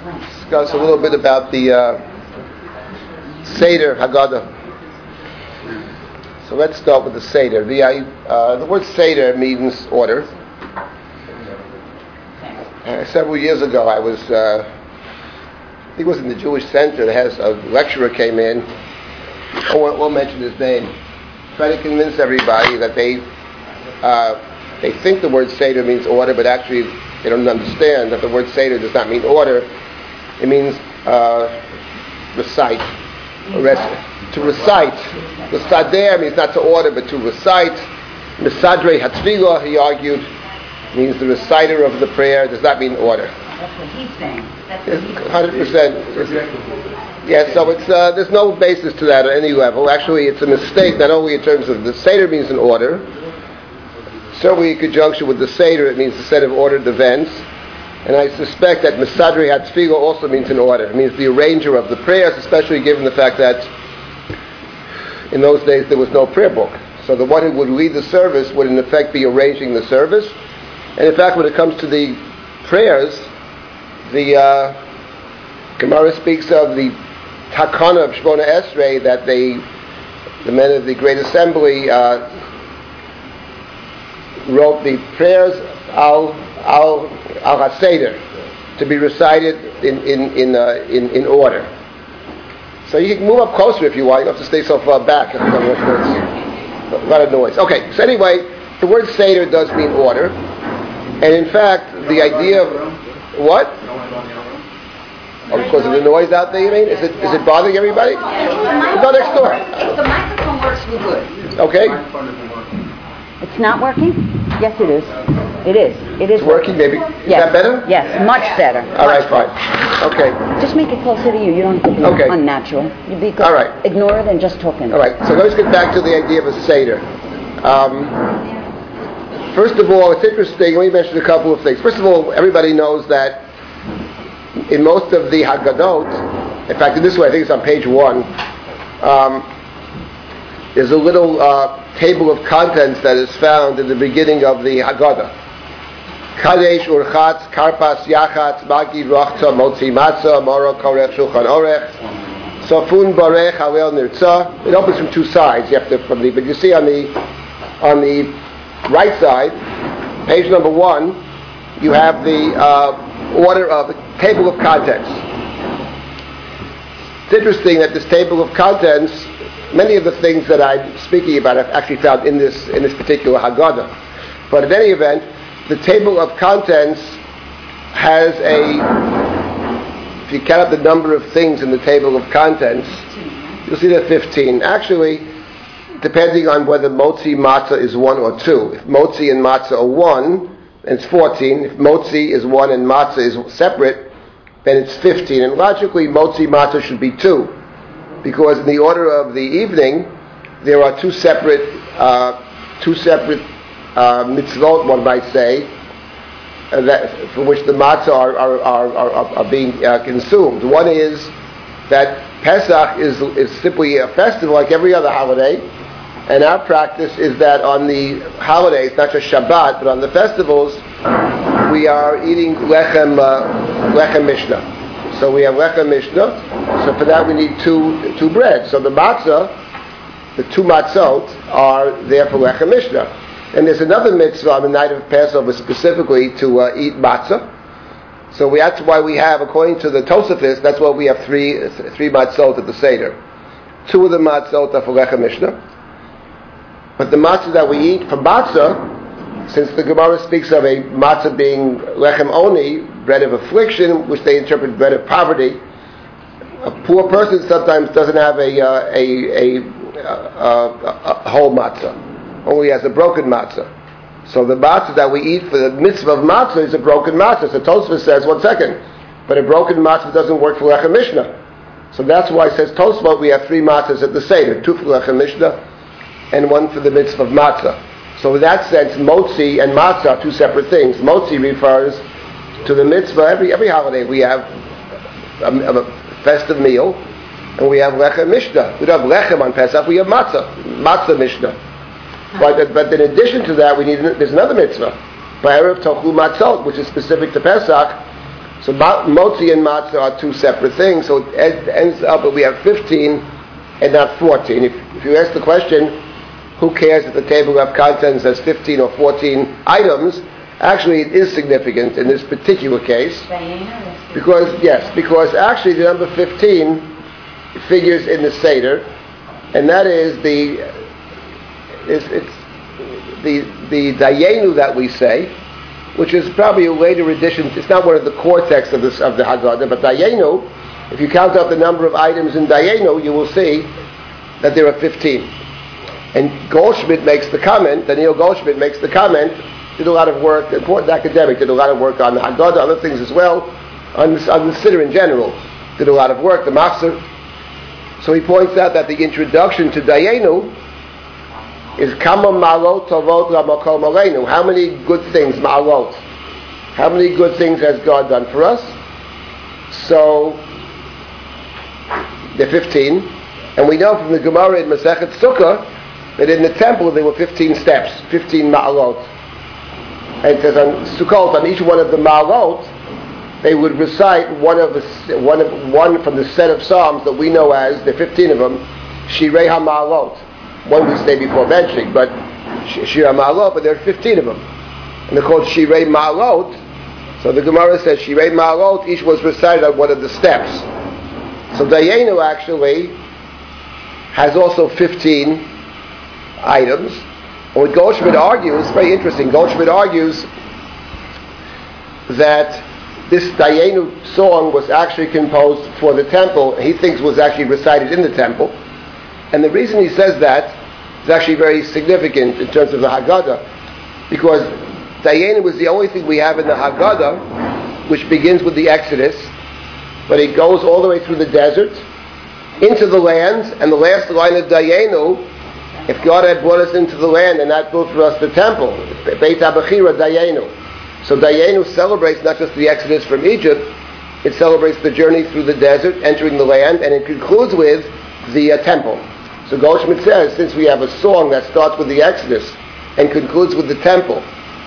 discuss a little bit about the uh, Seder Haggadah. So let's start with the Seder. The, uh, the word Seder means order. Uh, several years ago, I was, uh, I think it was in the Jewish Center, has a lecturer came in, I won't, won't mention his name, trying to convince everybody that they, uh, they think the word Seder means order, but actually they don't understand that the word Seder does not mean order. It means uh, recite. Res- to recite. The Seder means not to order, but to recite. Misadre Hatefillah, he argued, means the reciter of the prayer, does not mean order. That's what he's saying. That's what he's Hundred percent. Yeah, so it's uh, there's no basis to that at any level. Actually, it's a mistake not only in terms of the seder means an order. Certainly, in conjunction with the seder, it means a set of ordered events. And I suspect that Misadri Hatefillah also means an order. It means the arranger of the prayers, especially given the fact that in those days there was no prayer book. So the one who would lead the service would in effect be arranging the service. And in fact, when it comes to the prayers, the uh, Gemara speaks of the takana of Shmona Esrei that they, the men of the Great Assembly, uh, wrote the prayers al al al haseder to be recited in in in, uh, in in order. So you can move up closer if you want. You don't have to stay so far back. A lot of noise. Okay. So anyway, the word seder does mean order, and in fact, the idea of what? Oh, because of the noise out there, you mean? Is it is it bothering everybody? Go next door. If the microphone works, we're good. Okay. It's not working? Yes, it is. It is. It is It's working, baby. Is Yes. that better? Yes, much better. All right, fine. Okay. Just make it closer to you. You don't have to be Okay. unnatural. You be good. All right. Ignore it and just talk in. All right. So let's get back to the idea of a seder. Um, first of all, it's interesting. Let me mention a couple of things. First of all, everybody knows that in most of the Haggadot, in fact, in this way, I think it's on page one. Um, there's a little uh, table of contents that is found in the beginning of the Haggadah. Kadesh urchatz karpas yachatz magid rachtzah motzi matzah maror korech shulchan orech tzafun barech hallel nirtza. It opens from two sides. You have to from the but you see on the on the right side, page number one, you have the uh, order of the table of contents. It's interesting that this table of contents, many of the things that I'm speaking about, I've actually found in this in this particular Haggadah. But in any event, the table of contents has a. If you count up the number of things in the table of contents, you'll see there are 15. Actually, depending on whether motzi matzah is one or two. If motzi and matzah are one, it's 14. If motzi is one and matzah is separate, then it's 15. And logically, motzi matzah should be two, because in the order of the evening, there are two separate, uh, two separate uh, mitzvot, one might say, uh, that, for which the matzah are, are, are, are, are being uh, consumed. One is that Pesach is, is simply a festival like every other holiday, and our practice is that on the holidays, not just Shabbat, but on the festivals, we are eating lechem, uh, lechem mishnah. So we have lechem mishnah. So for that we need two two breads. So the matzah, the two matzot, are there for lechem mishnah. And there's another mitzvah on the night of Passover specifically to uh, eat matzah. So we, that's why we have, according to the Tosafist, that's why we have three three matzot at the seder. Two of the matzot are for lechem mishnah. But the matzah that we eat for matzah, since the Gemara speaks of a matzah being lechem oni, bread of affliction, which they interpret bread of poverty, a poor person sometimes doesn't have a, uh, a, a, a, a whole matzah, only has a broken matzah. So the matzah that we eat for the mitzvah of matzah is a broken matzah. So Tosfos says, one second, but a broken matzah doesn't work for lechem mishnah. So that's why it says Tosfot we have three matzahs at the seder, two for lechem mishnah, and one for the mitzvah of matzah. So in that sense, motzi and matzah are two separate things. Motzi refers to the mitzvah. Every every holiday we have a, a festive meal, and we have lechem mishnah. We don't have lechem on Pesach. We have matzah, matzah mishnah. But, but in addition to that, we need there's another mitzvah, Ba'erev Tochlu Matzot, which is specific to Pesach, So motzi and matzah are two separate things. So it ends up that we have 15 and not 14. If, if you ask the question, who cares if the table of contents has 15 or 14 items? Actually, it is significant in this particular case. Because, yes, because actually the number 15 figures in the Seder, and that is the, it's, it's the, the Dayenu that we say, which is probably a later addition. It's not one of the core texts of, this, of the Haggadah, but Dayenu, if you count up the number of items in Dayenu, you will see that there are 15. And Goldschmidt makes the comment, Daniel Goldschmidt makes the comment, did a lot of work, important academic, did a lot of work on Haggadah, other things as well, on, on the Siddur in general, did a lot of work, the Machzor. So he points out that the introduction to Dayenu is Kama Ma'alot Tovot Lamakom Aleinu. How many good things, Ma'alot? How many good things has God done for us? So, they're 15. And we know from the Gemara in Masechet Sukkah that in the temple there were 15 steps, 15 ma'alot. And it says on Sukkot, on each one of the ma'alot, they would recite one of the one of, one from the set of psalms that we know as the 15 of them, Shirei HaMa'alot. One we say before mentioning, but Shirei HaMa'alot, but there are 15 of them, and they're called Shirei Ma'alot. So the Gemara says Shirei Ma'alot. Each was recited on one of the steps. So Dayenu actually has also 15 items. What Goldschmidt argues, very interesting, Goldschmidt argues that this Dayenu song was actually composed for the temple, he thinks was actually recited in the temple. And the reason he says that is actually very significant in terms of the Haggadah, because Dayenu was the only thing we have in the Haggadah, which begins with the Exodus, but it goes all the way through the desert, into the land, and the last line of Dayenu if God had brought us into the land and not built for us the temple, Beit HaBechirah Dayenu. So Dayenu celebrates not just the exodus from Egypt, it celebrates the journey through the desert, entering the land, and it concludes with the uh, temple. So Goldschmidt says, since we have a song that starts with the exodus and concludes with the temple,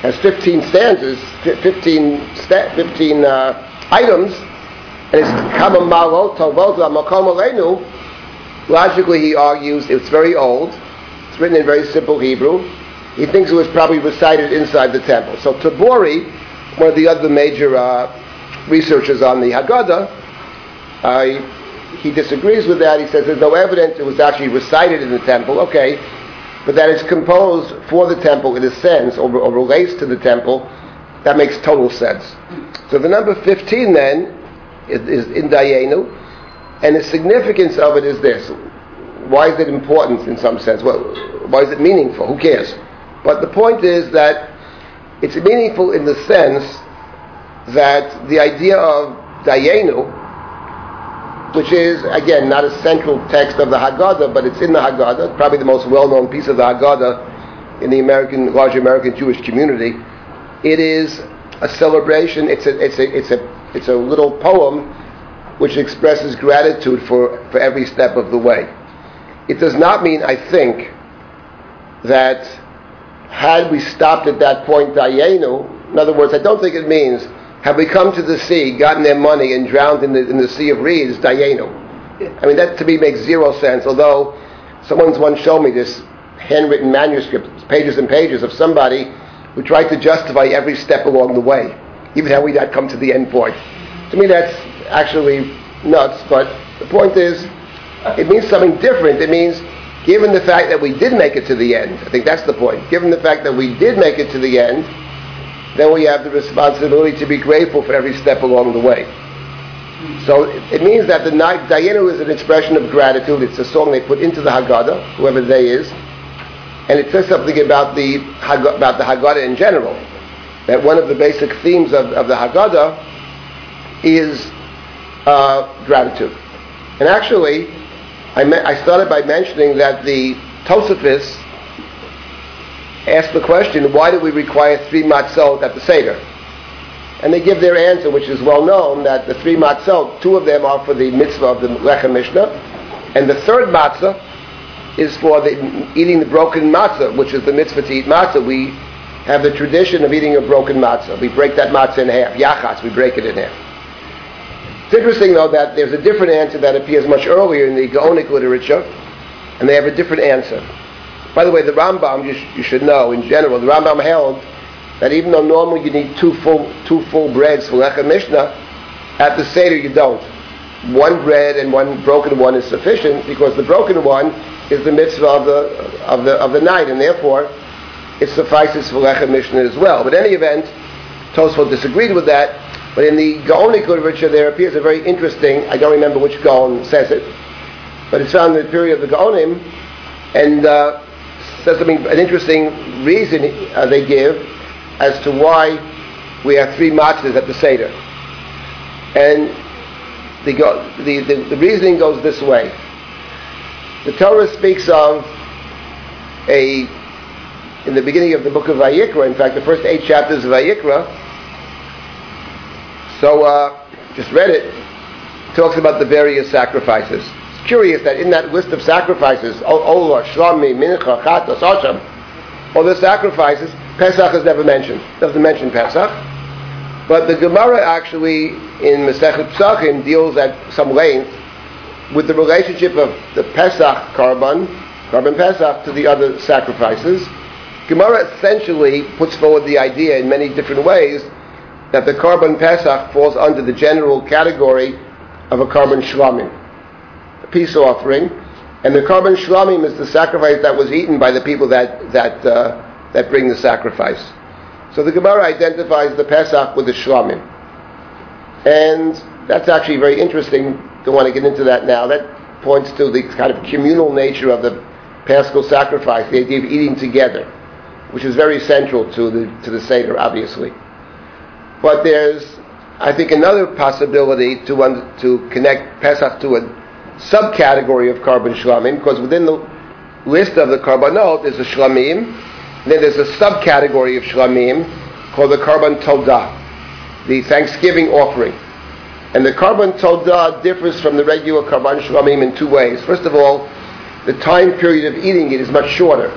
has 15 stanzas, 15, 15 uh, items, and it's Kama Malo, Tovot, Logically, he argues it's very old, it's written in very simple Hebrew. He thinks it was probably recited inside the temple. So Tabory, one of the other major uh, researchers on the Haggadah, uh, he disagrees with that. He says there's no evidence it was actually recited in the temple. Okay, but that it's composed for the temple in a sense, or, or relates to the temple. That makes total sense. So the number 15 then is, is in Dayenu, and the significance of it is this why is it important in some sense? Well, why is it meaningful? Who cares? But the point is that it's meaningful in the sense that the idea of Dayenu, which is, again, not a central text of the Haggadah, but it's in the Haggadah, probably the most well-known piece of the Haggadah in the American, large American Jewish community. It is a celebration, it's a, it's a, it's a, it's a little poem which expresses gratitude for, for every step of the way. It does not mean, I think, that had we stopped at that point, Dayenu, in other words, I don't think it means, have we come to the sea, gotten their money, and drowned in the, in the sea of reeds, Dayenu. I mean, that to me makes zero sense, although someone's once showed me this handwritten manuscript, pages and pages of somebody who tried to justify every step along the way, even how we not come to the end point. To me, that's actually nuts, but the point is, it means something different. It means, given the fact that we did make it to the end, I think that's the point. Given the fact that we did make it to the end, then we have the responsibility to be grateful for every step along the way. So it means that the night Dayenu is an expression of gratitude. It's a song they put into the Haggadah, whoever they is, and it says something about the about the Haggadah in general. That one of the basic themes of, of the Haggadah is uh, gratitude. And actually, I, me- I started by mentioning that the Tosafis asked the question, why do we require three matzot at the Seder? And they give their answer, which is well known, that the three matzot, two of them are for the mitzvah of the Lechem Mishnah, and the third matzah is for the, eating the broken matzah, which is the mitzvah to eat matzah. We have the tradition of eating a broken matzah. We break that matzah in half. Yachatz, we break it in half. It's interesting, though, that there's a different answer that appears much earlier in the Gaonic literature, and they have a different answer. By the way, the Rambam, you, sh- you should know, in general, the Rambam held that even though normally you need two full, two full breads for Lechem Mishnah, at the Seder you don't. One bread and one broken one is sufficient because the broken one is the mitzvah of the, of the, of the night, and therefore it suffices for Lechem Mishnah as well. But in any event, Tosfot disagreed with that, but in the Gaonic literature there appears a very interesting, I don't remember which Gaon says it, but it's found in the period of the Gaonim, and uh, says something, an interesting reason uh, they give as to why we have three matzahs at the Seder. And the, the, the, the reasoning goes this way. The Torah speaks of a, in the beginning of the book of Vayikra, in fact, the first eight chapters of Vayikra, so uh, just read it, talks about the various sacrifices. It's curious that in that list of sacrifices, Olah, Shlami, Mincha, Chatas, Asham, all the sacrifices, Pesach is never mentioned. Doesn't mention Pesach. But the Gemara actually in Masechet Pesachim deals at some length with the relationship of the Pesach Karban, Karban Pesach, to the other sacrifices. Gemara essentially puts forward the idea in many different ways that the Karban Pesach falls under the general category of a Karban Shlamim, a peace offering, and the Karban Shlamim is the sacrifice that was eaten by the people that that uh, that bring the sacrifice. So the Gemara identifies the Pesach with the Shlamim. And that's actually very interesting. Don't want to get into that now. That points to the kind of communal nature of the Paschal sacrifice, the idea of eating together, which is very central to the, to the Seder, obviously. But there's, I think, another possibility to, to connect Pesach to a subcategory of Karban Shlamim, because within the list of the Karbanot is the Shlamim, then there's a subcategory of shlamim called the Karban Todah, the Thanksgiving offering. And the Karban Todah differs from the regular Karban Shlamim in two ways. First of all, the time period of eating it is much shorter.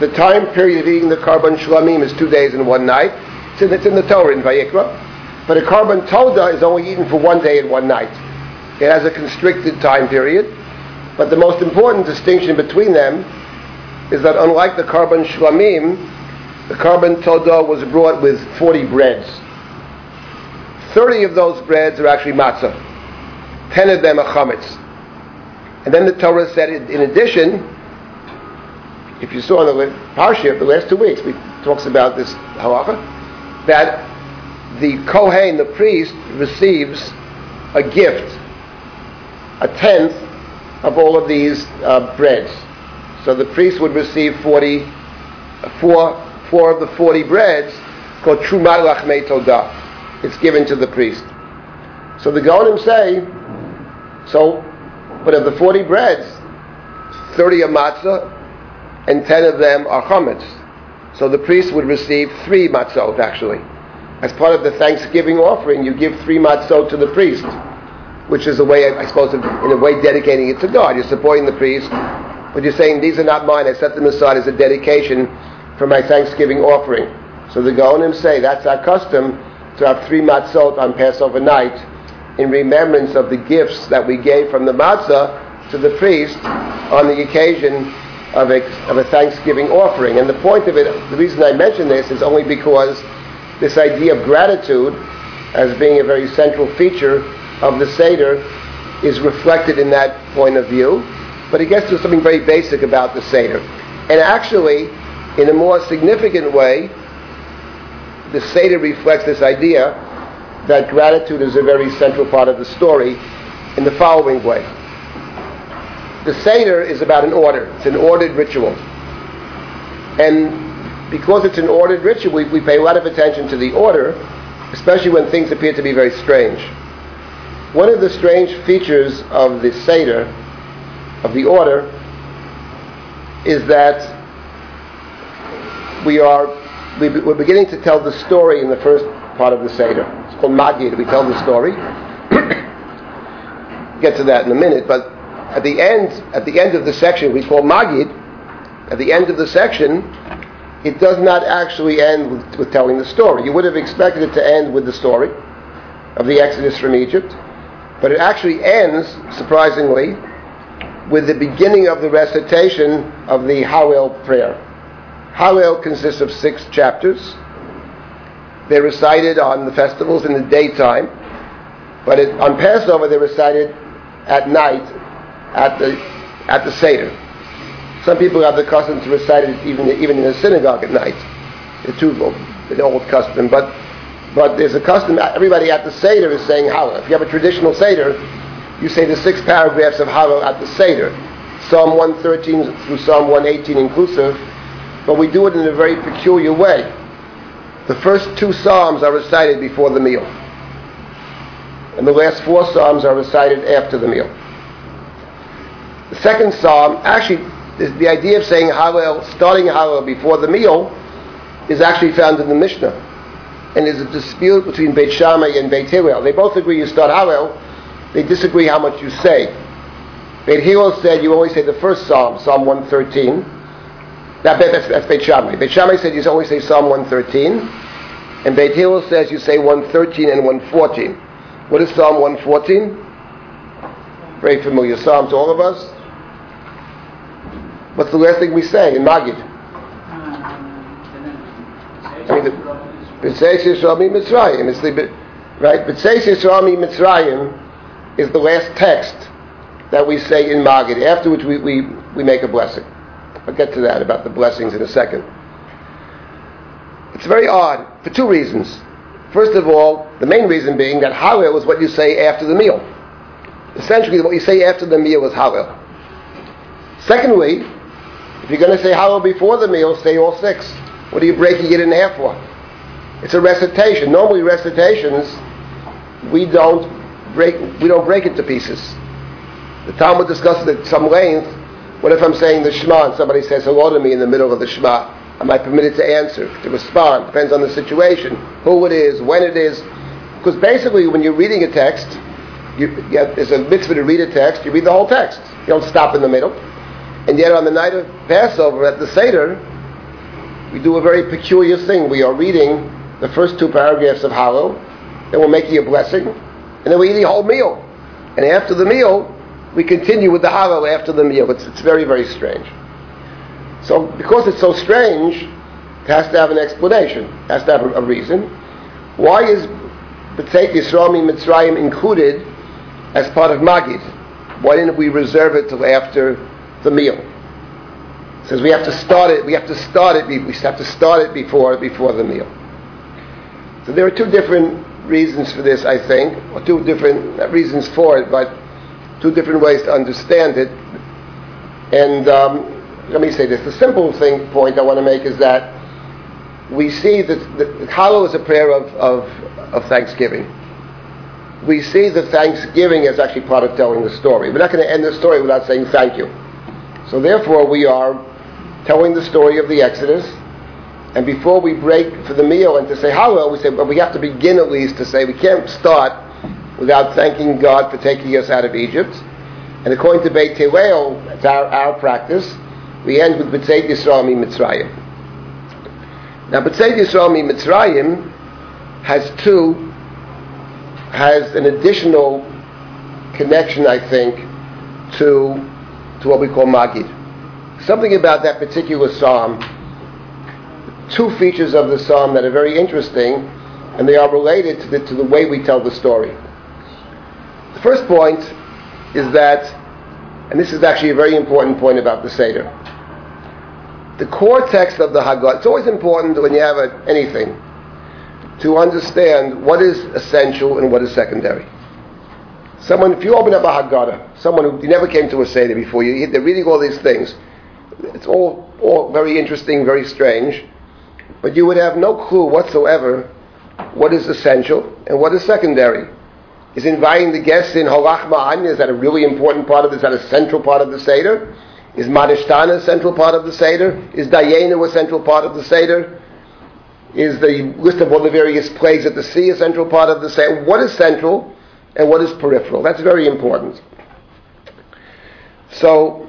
The time period of eating the Karban Shlamim is two days and one night. It's in, it's in the Torah in Vayikra. But a Karban Todah is only eaten for one day and one night. It has a constricted time period. But the most important distinction between them is that unlike the Karban Shlamim, the Karban Todah was brought with 40 breads. 30 of those breads are actually matzah. 10 of them are chametz. And then the Torah said, in addition, if you saw in the Parsha of the last two weeks, we talks about this halacha, that the Kohen, the priest, receives a gift, a tenth of all of these uh, breads. So the priest would receive 40, four, four of the 40 breads called Trumat Lachmei Todah. It's given to the priest. So the Gaonim say, so, but of the 40 breads, 30 are matzah, and 10 of them are chametz. So the priest would receive three matzot, actually. As part of the Thanksgiving offering, you give three matzot to the priest, which is a way, I suppose, in a way dedicating it to God. You're supporting the priest but you're saying these are not mine. I set them aside as a dedication for my Thanksgiving offering. So the Gaonim say that's our custom to have three matzot on Passover night in remembrance of the gifts that we gave from the matzah to the priest on the occasion of a, of a Thanksgiving offering. And the point of it, the reason I mention this is only because this idea of gratitude as being a very central feature of the Seder is reflected in that point of view but he gets to something very basic about the Seder. And actually, in a more significant way, the Seder reflects this idea that gratitude is a very central part of the story in the following way. The Seder is about an order. It's an ordered ritual. And because it's an ordered ritual, we, we pay a lot of attention to the order, especially when things appear to be very strange. One of the strange features of the Seder of the order is that we are we, are beginning to tell the story in the first part of the Seder. It's called Magid. We tell the story. Get to that in a minute, but at the end at the end of the section we call Magid. At the end of the section, it does not actually end with, with telling the story. You would have expected it to end with the story of the Exodus from Egypt. But it actually ends, surprisingly, with the beginning of the recitation of the Hallel prayer. Hallel consists of six chapters. They're recited on the festivals in the daytime, but it, on Passover they're recited at night at the at the Seder. Some people have the custom to recite it even even in the synagogue at night. Two the old custom, but but there's a custom. Everybody at the Seder is saying Hallel. If you have a traditional Seder, you say the six paragraphs of Hallel at the Seder, Psalm 113 through Psalm 118 inclusive. But we do it in a very peculiar way. The first two psalms are recited before the meal, and the last four psalms are recited after the meal. Second psalm, actually, the idea of saying Hallel, starting Hallel before the meal, is actually found in the Mishnah. And there's a dispute between Beit Shammai and Beit Hillel. They both agree you start Hallel. They disagree how much you say. Beit Hillel said you only say the first psalm, Psalm 113. That, that's, that's Beit Shammai. Beit Shammai said you only say Psalm 113. And Beit Hillel says you say 113 and 114. What is Psalm 114? Very familiar psalm to all of us. What's the last thing we say in Magid? I mean, Mitzrayim. It's the right. B'tzeis Yisrael Mitzrayim is the last text that we say in Magid. After which we, we, we make a blessing. I'll get to that about the blessings in a second. It's very odd for two reasons. First of all, the main reason being that Hallel is what you say after the meal. Essentially, what you say after the meal is Hallel. Secondly, if you're going to say Hallel before the meal, say all six. What are you breaking it in half for? It's a recitation. Normally, recitations we don't break we don't break it to pieces. The Talmud discusses at some length. What if I'm saying the Shema and somebody says hello to me in the middle of the Shema? Am I permitted to answer, to respond? Depends on the situation, who it is, when it is. Because basically, when you're reading a text, you, you have, there's a mitzvah to read a text. You read the whole text. You don't stop in the middle. And yet on the night of Passover at the Seder, we do a very peculiar thing. We are reading the first two paragraphs of Hallel, then we're making a blessing, and then we eat the whole meal. And after the meal, we continue with the Hallel after the meal. It's, it's very, very strange. So because it's so strange, it has to have an explanation, it has to have a, a reason. Why is B'tzeit Yisrael Mitzrayim included as part of Magid? Why didn't we reserve it till after the meal. It says we have to start it. We have to start it. We have to start it before before the meal. So there are two different reasons for this, I think, or two different reasons for it, but two different ways to understand it. And um, let me say this: the simple thing point I want to make is that we see that the Hallel is a prayer of, of, of thanksgiving. We see that thanksgiving is actually part of telling the story. We're not going to end the story without saying thank you. So therefore, we are telling the story of the Exodus. And before we break for the meal and to say Hallel, we say, well, we have to begin at least to say we can't start without thanking God for taking us out of Egypt. And according to Beit Hillel, it's our, our practice, we end with B'tzeit Yisrael Mi Mitzrayim. Now, B'tzeit Yisrael Mi Mitzrayim has two, has an additional connection, I think, to to what we call Magid. Something about that particular psalm, two features of the psalm that are very interesting, and they are related to the, to the way we tell the story. The first point is that, and this is actually a very important point about the Seder, the core text of the Haggadah, it's always important when you have a, anything to understand what is essential and what is secondary. Someone, if you open up a Haggadah, someone who never came to a Seder before, you, they're reading all these things. It's all, all very interesting, very strange, but you would have no clue whatsoever what is essential and what is secondary. Is inviting the guests in Holach Ma'an, is that a really important part of this? Is that a central part of the Seder? Is Manishtana a central part of the Seder? Is Dayenu a central part of the Seder? Is the list of all the various plagues at the sea a central part of the Seder? What is central? And what is peripheral. That's very important. So,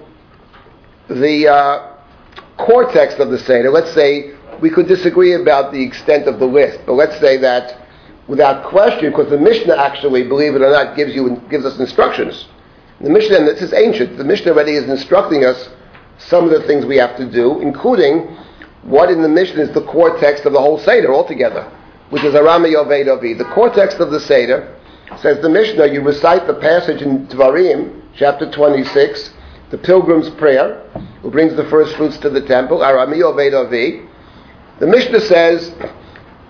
the uh, core text of the Seder, let's say we could disagree about the extent of the list, but let's say that without question, because the Mishnah actually, believe it or not, gives you gives us instructions. The Mishnah, and this is ancient, the Mishnah already is instructing us some of the things we have to do, including what in the Mishnah is the core text of the whole Seder altogether, which is Arami Oved Avi. The core text of the Seder says the Mishnah, you recite the passage in Dvarim, chapter 26, the pilgrim's prayer, who brings the first fruits to the temple, Arami Oved Avi. The Mishnah says,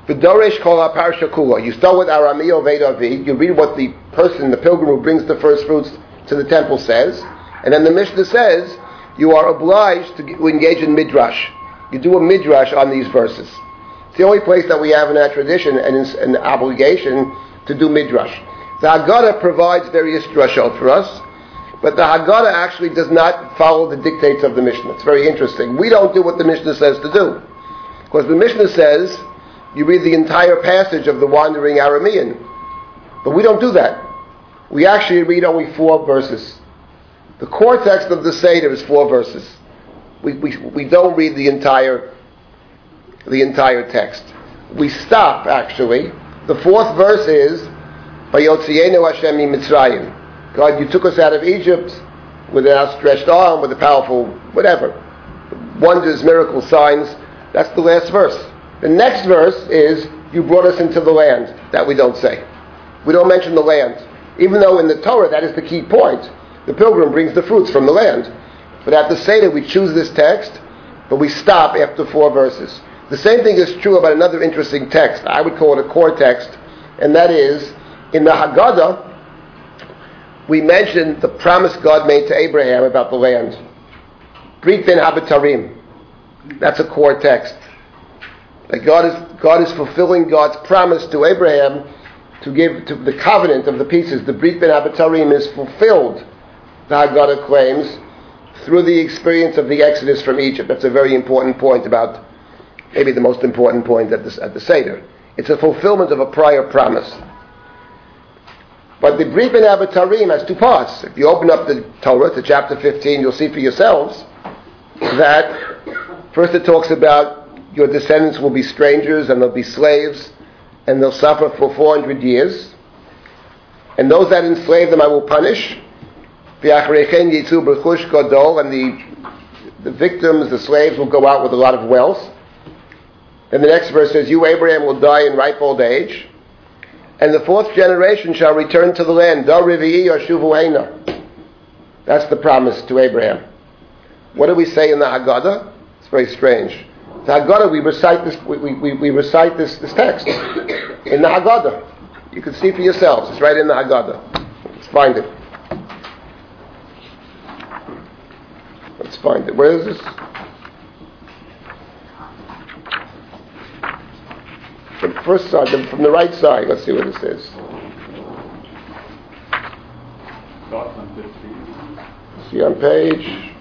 V'doresh kol ha-parsha kula. You start with Arami Oved Avi, you read what the person, the pilgrim who brings the first fruits to the temple says, and then the Mishnah says, you are obliged to engage in midrash. You do a midrash on these verses. It's the only place that we have in our tradition and an obligation to do midrash. The Haggadah provides various drashot for us, but the Haggadah actually does not follow the dictates of the Mishnah. It's very interesting. We don't do what the Mishnah says to do. Because the Mishnah says you read the entire passage of the wandering Aramean. But we don't do that. We actually read only four verses. The core text of the Seder is four verses. We, we, we don't read the entire, the entire text. We stop, actually. The fourth verse is, Vayotzienu Hashem Mitzrayim. God, you took us out of Egypt with an outstretched arm, with a powerful whatever. Wonders, miracles, signs. That's the last verse. The next verse is, you brought us into the land. That we don't say. We don't mention the land. Even though in the Torah that is the key point the pilgrim brings the fruits from the land. But at the Seder, we choose this text, but we stop after four verses. The same thing is true about another interesting text. I would call it a core text, and that is in the Haggadah, we mentioned the promise God made to Abraham about the land. Brit ben Habitarim. That's a core text. That God is, God is fulfilling God's promise to Abraham to give to the covenant of the pieces. The Brit ben Habitarim is fulfilled the Haggadah claims, through the experience of the exodus from Egypt. That's a very important point about, maybe the most important point at the, at the Seder. It's a fulfillment of a prior promise. But the Brit Ben Abitarim has two parts. If you open up the Torah to chapter 15, you'll see for yourselves that first it talks about your descendants will be strangers and they'll be slaves and they'll suffer for 400 years. And those that enslave them I will punish and the, the victims, the slaves, will go out with a lot of wealth. And the next verse says, You, Abraham, will die in ripe old age. And the fourth generation shall return to the land. That's the promise to Abraham. What do we say in the Haggadah? It's very strange. The Haggadah, we recite this, we, we, we recite this, this text in the Haggadah. You can see for yourselves. It's right in the Haggadah. Let's find it. Let's find it. Where is this? From the first side, from the right side. Let's see what this is. See on page.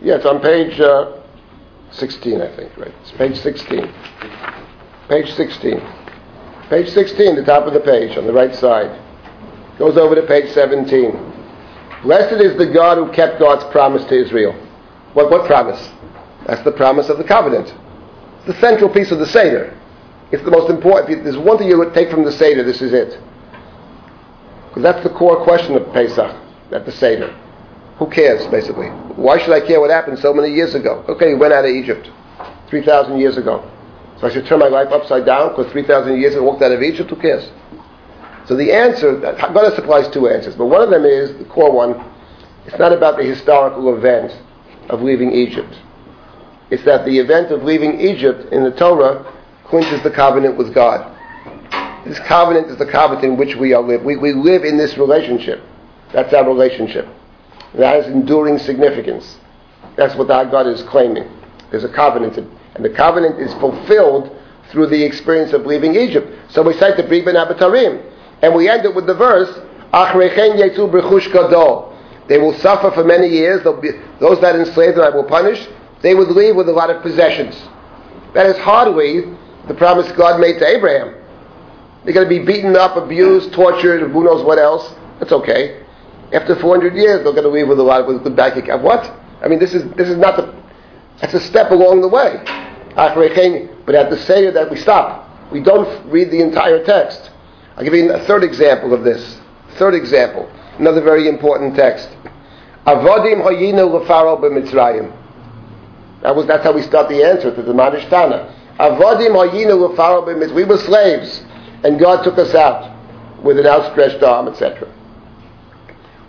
Yeah, it's on page uh, 16, I think, right? It's page 16. Page 16. Page 16, the top of the page, on the right side. Goes over to page 17. Blessed is the God who kept God's promise to Israel. What, what promise? That's the promise of the covenant. It's the central piece of the Seder. It's the most important. There's one thing you would take from the Seder, this is it. Because that's the core question of Pesach, at the Seder. Who cares, basically? Why should I care what happened so many years ago? Okay, you went out of Egypt 3,000 years ago. So I should turn my life upside down because 3,000 years I walked out of Egypt? Who cares? So the answer, Haggadah supplies two answers, but one of them is, the core one, it's not about the historical event of leaving Egypt. It's that the event of leaving Egypt in the Torah clinches the covenant with God. This covenant is the covenant in which we are live. We, we live in this relationship. That's our relationship. That has enduring significance. That's what our God is claiming. There's a covenant, and the covenant is fulfilled through the experience of leaving Egypt. So we cite the Brit Ben Abitarim. And we end it with the verse, They will suffer for many years. Be, those that enslave them I will punish. They would leave with a lot of possessions. That is hardly the promise God made to Abraham. They're going to be beaten up, abused, tortured, who knows what else. That's okay. After 400 years, they're going to leave with a lot of with good account. What? I mean, this is this is not the. That's a step along the way. But at the Seder that we stop. We don't read the entire text. I'll give you a third example of this. Third example. Another very important text. Avodim hayinu lefaro b'mitzrayim. That was, that's how we start the answer to the Manishtana. Avodim hayinu b'mitzrayim. We were slaves, and God took us out with an outstretched arm, etc.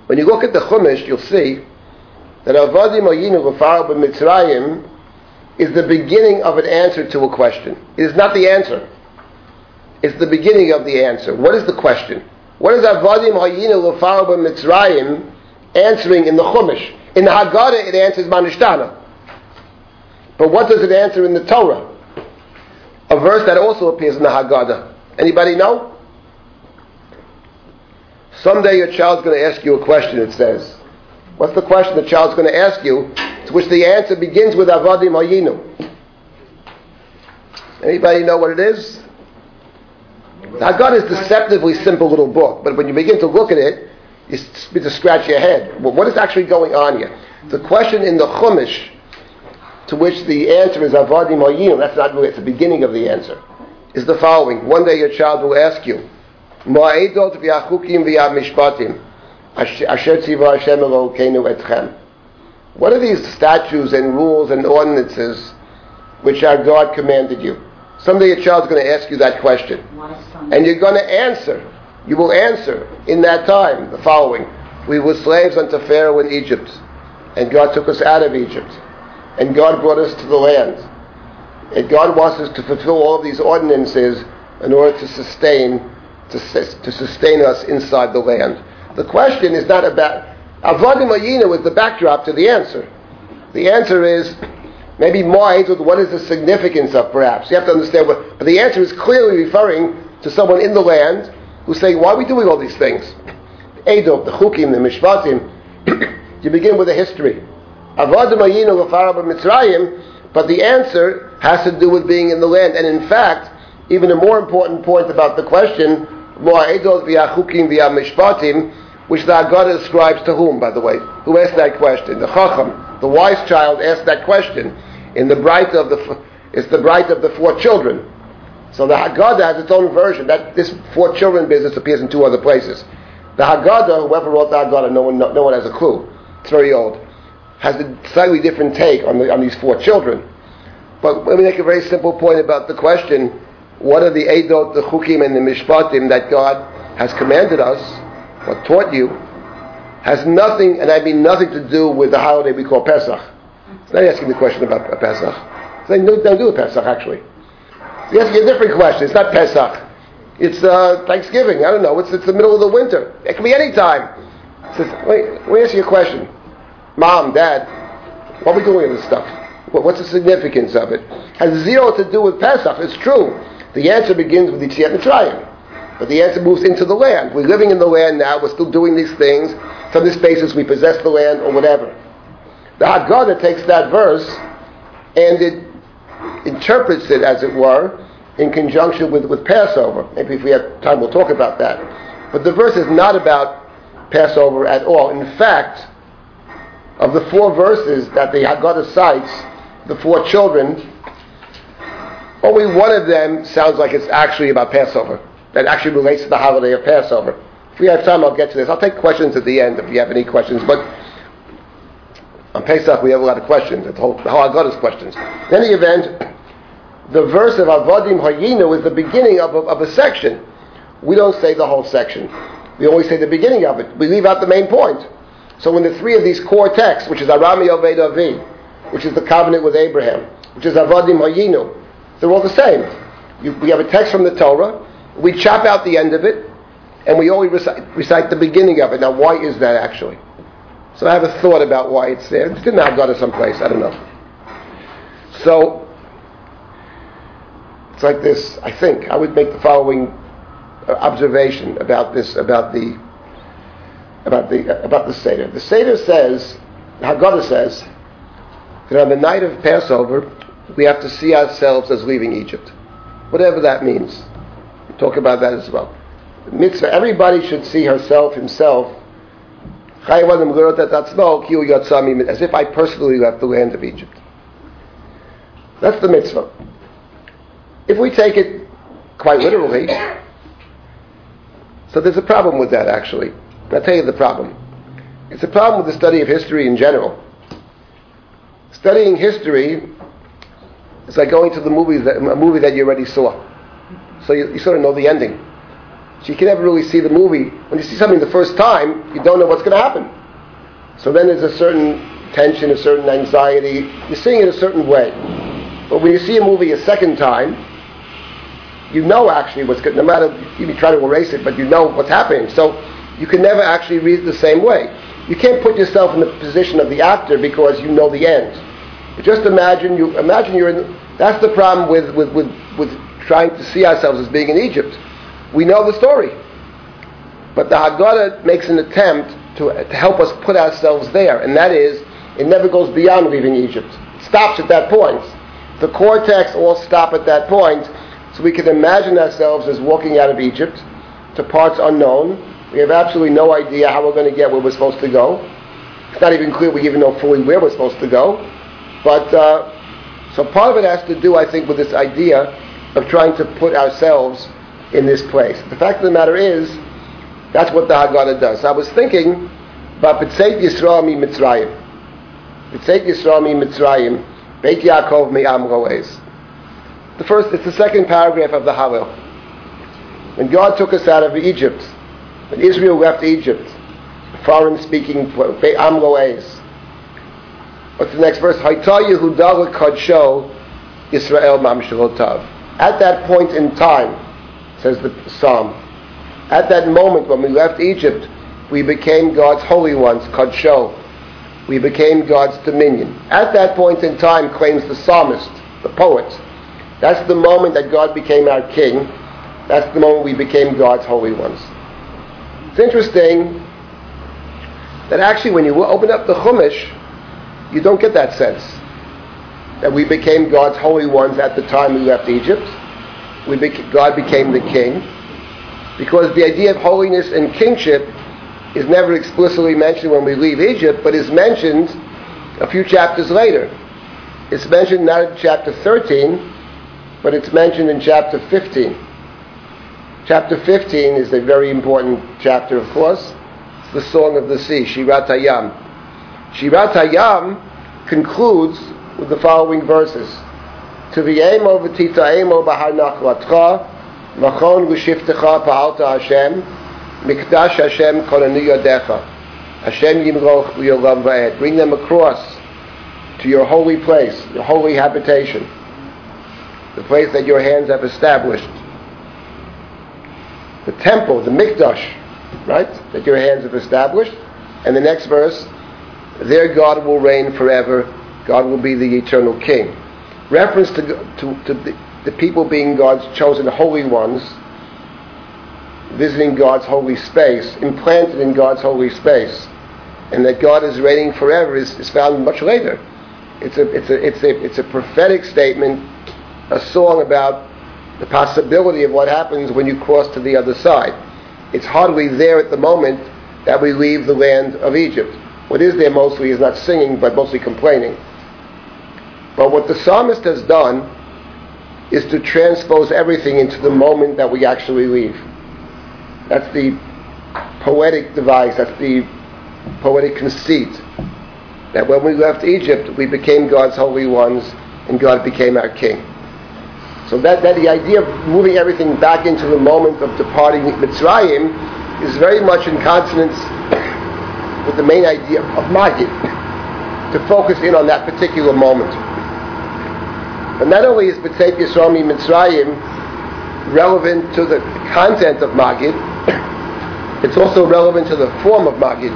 When you look at the Chumash, you'll see that Avodim hayinu lefaro b'mitzrayim is the beginning of an answer to a question. It is not the answer. It's the beginning of the answer. What is the question? What is Avodim Hayinu Lefaro Mitzrayim answering in the Chumash? In the Haggadah, it answers Manishtana. But what does it answer in the Torah? A verse that also appears in the Haggadah. Anybody know? Someday your child's going to ask you a question, it says. What's the question the child's going to ask you? To which the answer begins with Avodim Hayinu. Anybody know what it is? Haggadah is deceptively simple little book, but when you begin to look at it, you begin to scratch your head. Well, what is actually going on here? The question in the Chumash, to which the answer is Avadim Oyim, that's not really, it's the beginning of the answer, is the following. One day your child will ask you, Ma'edot Elokeinu etchem. What are these statutes and rules and ordinances which our God commanded you? Someday your child's going to ask you that question. And you're going to answer. You will answer in that time the following. We were slaves unto Pharaoh in Egypt. And God took us out of Egypt. And God brought us to the land. And God wants us to fulfill all these ordinances in order to sustain to, to sustain us inside the land. The question is not about Avodim Hayinu was the backdrop to the answer. The answer is Maybe more with what is the significance of perhaps. You have to understand what, but the answer is clearly referring to someone in the land who's saying, why are we doing all these things? The Edom, the Chukim, the Mishpatim, you begin with a history. But the answer has to do with being in the land. And in fact, even a more important point about the question, which the Haggadah ascribes to whom, by the way? Who asked that question? The Chacham, the wise child asked that question in the bright of the it's the bright of the four children. So the Haggadah has its own version. That this four children business appears in two other places. The Haggadah, whoever wrote the Haggadah, no one, no, no one has a clue. It's very old. Has a slightly different take on, the, on these four children. But let me make a very simple point about the question: What are the Eidot, the Chukim, and the Mishpatim that God has commanded us, or taught you, has nothing, and I mean nothing to do with the holiday we call Pesach. It's not asking the question about Pesach. It's saying, no, don't do a Pesach, actually. He's asking a different question. It's not Pesach. It's uh, Thanksgiving. I don't know. It's, it's the middle of the winter. It can be any time. Says, wait, let me ask you a question. Mom, Dad, what are we doing with this stuff? What's the significance of it? Has zero to do with Pesach. It's true. The answer begins with Yetziat Mitzrayim. But the answer moves into the land. We're living in the land now. We're still doing these things. From this basis, we possess the land or whatever. The Haggadah takes that verse and it interprets it, as it were, in conjunction with, with Passover. Maybe if we have time, we'll talk about that. But the verse is not about Passover at all. In fact, of the four verses that the Haggadah cites, the four children, only one of them sounds like it's actually about Passover. That actually relates to the holiday of Passover. If we have time, I'll get to this. I'll take questions at the end if you have any questions. But on Pesach, we have a lot of questions. The whole, the whole Haggadah's questions. In any event, the verse of Avodim Hayinu is the beginning of a, of a section. We don't say the whole section. We only say the beginning of it. We leave out the main point. So when the three of these core texts, which is Arami Oved Avi, which is the covenant with Abraham, which is Avodim Hayinu, they're all the same. You, we have a text from the Torah, we chop out the end of it, and we only recite, recite the beginning of it. Now, why is that actually? So I have a thought about why it's there. It's in the Haggadah someplace. I don't know. So it's like this. I think I would make the following observation about this, about the, about the, about the seder. The seder says, Haggadah says, that on the night of Passover we have to see ourselves as leaving Egypt, whatever that means. We'll talk about that as well. Mitzvah. Everybody should see herself, himself as if I personally left the land of Egypt. That's the mitzvah. If we take it quite literally, so there's a problem with that actually. I'll tell you the problem. It's a problem with the study of history in general. Studying history is like going to the movies that, a movie that you already saw. So you, you sort of know the ending. So you can never really see the movie. When you see something the first time, you don't know what's going to happen. So then there's a certain tension, a certain anxiety. You're seeing it a certain way. But when you see a movie a second time, you know actually what's good. No matter you try to erase it, but you know what's happening. So you can never actually read it the same way. You can't put yourself in the position of the actor because you know the end. But just imagine you imagine you're in. That's the problem with with with, with trying to see ourselves as being in Egypt. We know the story, but the Haggadah makes an attempt to, to help us put ourselves there, and that is, it never goes beyond leaving Egypt. It stops at that point. The cortex all stop at that point, so we can imagine ourselves as walking out of Egypt to parts unknown. We have absolutely no idea how we're going to get where we're supposed to go. It's not even clear we even know fully where we're supposed to go. But uh, so part of it has to do, I think, with this idea of trying to put ourselves in this place. The fact of the matter is, that's what the Haggadah does. I was thinking about B'tzeit Yisrael mi Mitzrayim. B'tzeit Yisrael mi Mitzrayim. Beit Yaakov mi The first, it's the second paragraph of the Hallel. When God took us out of Egypt, when Israel left Egypt, foreign-speaking Am What's the next verse? Yehuda Israel Mamshelotav. At that point in time, says the Psalm, at that moment when we left Egypt, we became God's holy ones, Kadsho. We became God's dominion. At that point in time, claims the psalmist, the poet, that's the moment that God became our king. That's the moment we became God's holy ones. It's interesting that actually when you open up the Chumash, you don't get that sense that we became God's holy ones at the time we left Egypt. We God became the king because the idea of holiness and kingship is never explicitly mentioned when we leave Egypt, but is mentioned a few chapters later. It's mentioned not in chapter 13, but it's mentioned in chapter 15. Chapter 15 is a very important chapter, of course. It's the Song of the Sea, Shirat Hayam. Shirat Hayam concludes with the following verses. To the emo v'tita emo b'har nachlatcha Machon v'shiftecha pa'alta Hashem, Mikdash Hashem konanu yodecha. Hashem yimroch v'yolam v'ed. Bring them across to your holy place, your holy habitation, the place that your hands have established. The temple, the Mikdash, right, that your hands have established. And the next verse, there God will reign forever. God will be the eternal king. Reference to, to, to the, the people being God's chosen holy ones, visiting God's holy space, implanted in God's holy space, and that God is reigning forever is, is found much later. It's a, it's, a, it's, a, it's a prophetic statement, a song about the possibility of what happens when you cross to the other side. It's hardly there at the moment that we leave the land of Egypt. What is there mostly is not singing, but mostly complaining. But what the psalmist has done is to transpose everything into the moment that we actually leave. That's the poetic device, that's the poetic conceit. That when we left Egypt, we became God's holy ones and God became our king. So that, that the idea of moving everything back into the moment of departing Mitzrayim is very much in consonance with the main idea of Magid, to focus in on that particular moment. But not only is B'tzeit Yisrael Mitzrayim relevant to the content of Magid, it's also relevant to the form of Magid.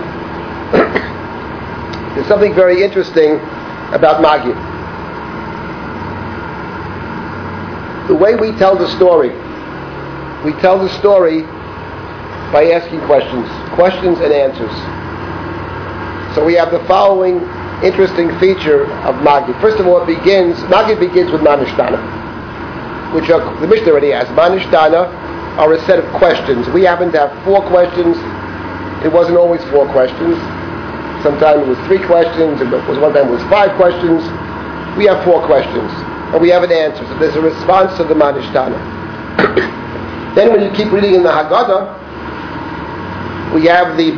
There's something very interesting about Magid. The way we tell the story, we tell the story by asking questions, questions and answers. So we have the following interesting feature of Magid. First of all, it begins, Magid begins with Manishtana, which are, the Mishnah already has. Manishtana are a set of questions. We happen to have four questions. It wasn't always four questions. Sometimes it was three questions, it was one time it was five questions. We have four questions. And we have an answer. So there's a response to the Manishtana. then when you keep reading in the Haggadah, we have the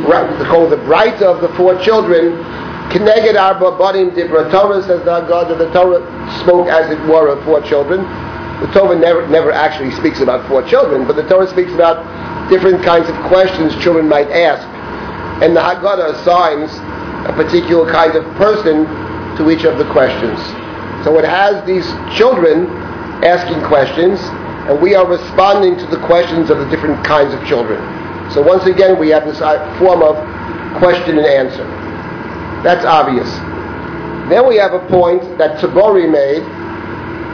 called the bright of the four children. Keneged arba banim dibra Torah says the Haggadah. The Torah spoke as it were of four children. The Torah never, never actually speaks about four children, but the Torah speaks about different kinds of questions children might ask. And the Haggadah assigns a particular kind of person to each of the questions. So it has these children asking questions, and we are responding to the questions of the different kinds of children. So once again, we have this uh, form of question and answer. That's obvious. Then we have a point that Tabory made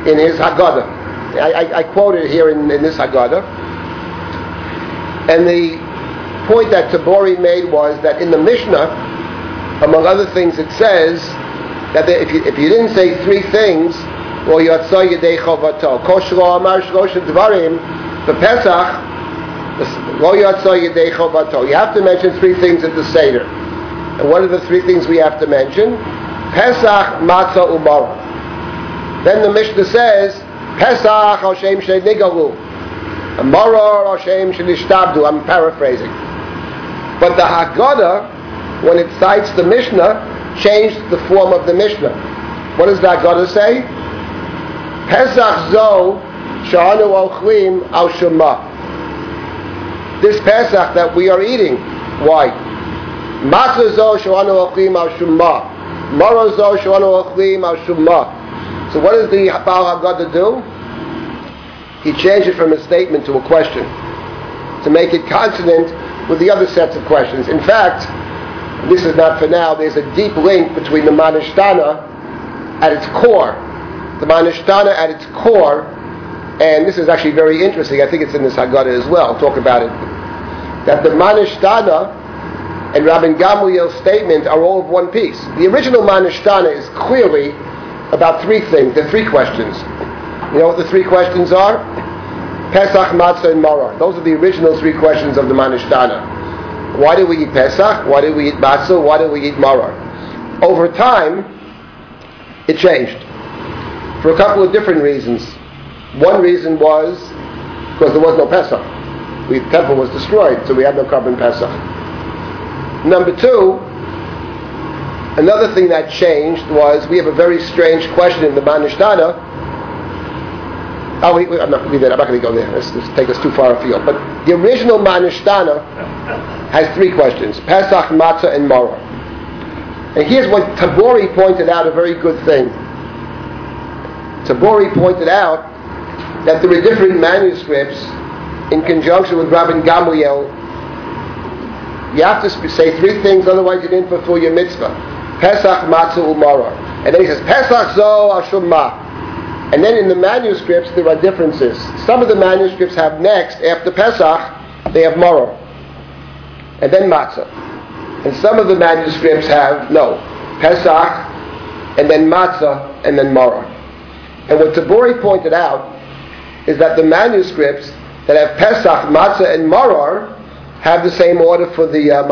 in his Haggadah. I, I, I quote it here in, in this Haggadah. And the point that Tabory made was that in the Mishnah, among other things, it says that if you, if you didn't say three things, well, Yatzah Yedei Chovato, Koshlo Amar Shlosh Dvarim, the Pesach, Lo Yatzah Yedei Chovato. You have to mention three things at the Seder. And what are the three things we have to mention? Pesach, Matzah, Umara. Then the Mishnah says, Pesach Hashem Shenigalu. Maror Hashem Shenishtabdu. I'm paraphrasing. But the Haggadah, when it cites the Mishnah, changed the form of the Mishnah. What does the to say? Pesach Zo Shahanu Ochlim Al Shema. This Pesach that we are eating, why? Matzah Zo Shahanu Ochlim Al Shema. Maror Zo Shahanu Ochlim Al Shema. So what does the Baal Haggadah do? He changed it from a statement to a question to make it consonant with the other sets of questions. In fact, this is not for now, there's a deep link between the Manishtana at its core. The Manishtana at its core, and this is actually very interesting, I think it's in the Haggadah as well, I'll talk about it, that the Manishtana and Rabban Gamliel's statement are all of one piece. The original Manishtana is clearly about three things. the three questions. You know what the three questions are? Pesach, Matzah, and Maror. Those are the original three questions of the Manishtana. Why do we eat Pesach? Why do we eat Matzah? Why do we eat Maror? Over time, it changed. For a couple of different reasons. One reason was because there was no Pesach. The temple was destroyed, so we had no korban Pesach. Number two, Another thing that changed was we have a very strange question in the Manishtana. Oh, I'm not, I'm not going to go there. Let's, let's take us too far afield. But the original Manishtana has three questions: Pesach, Matzah, and Maror. And here's what Tabory pointed out a very good thing. Tabory pointed out that there are different manuscripts in conjunction with Rabbi Gamliel. You have to say three things, otherwise you didn't fulfill your mitzvah. Pesach Matzah Umara. And then he says, Pesach Zo Ashumma. And then in the manuscripts, there are differences. Some of the manuscripts have next, after Pesach, they have Maror. And then Matzah. And some of the manuscripts have, no, Pesach, and then Matzah, and then Maror. And what Tabory pointed out is that the manuscripts that have Pesach, Matzah, and Maror have the same order for the uh,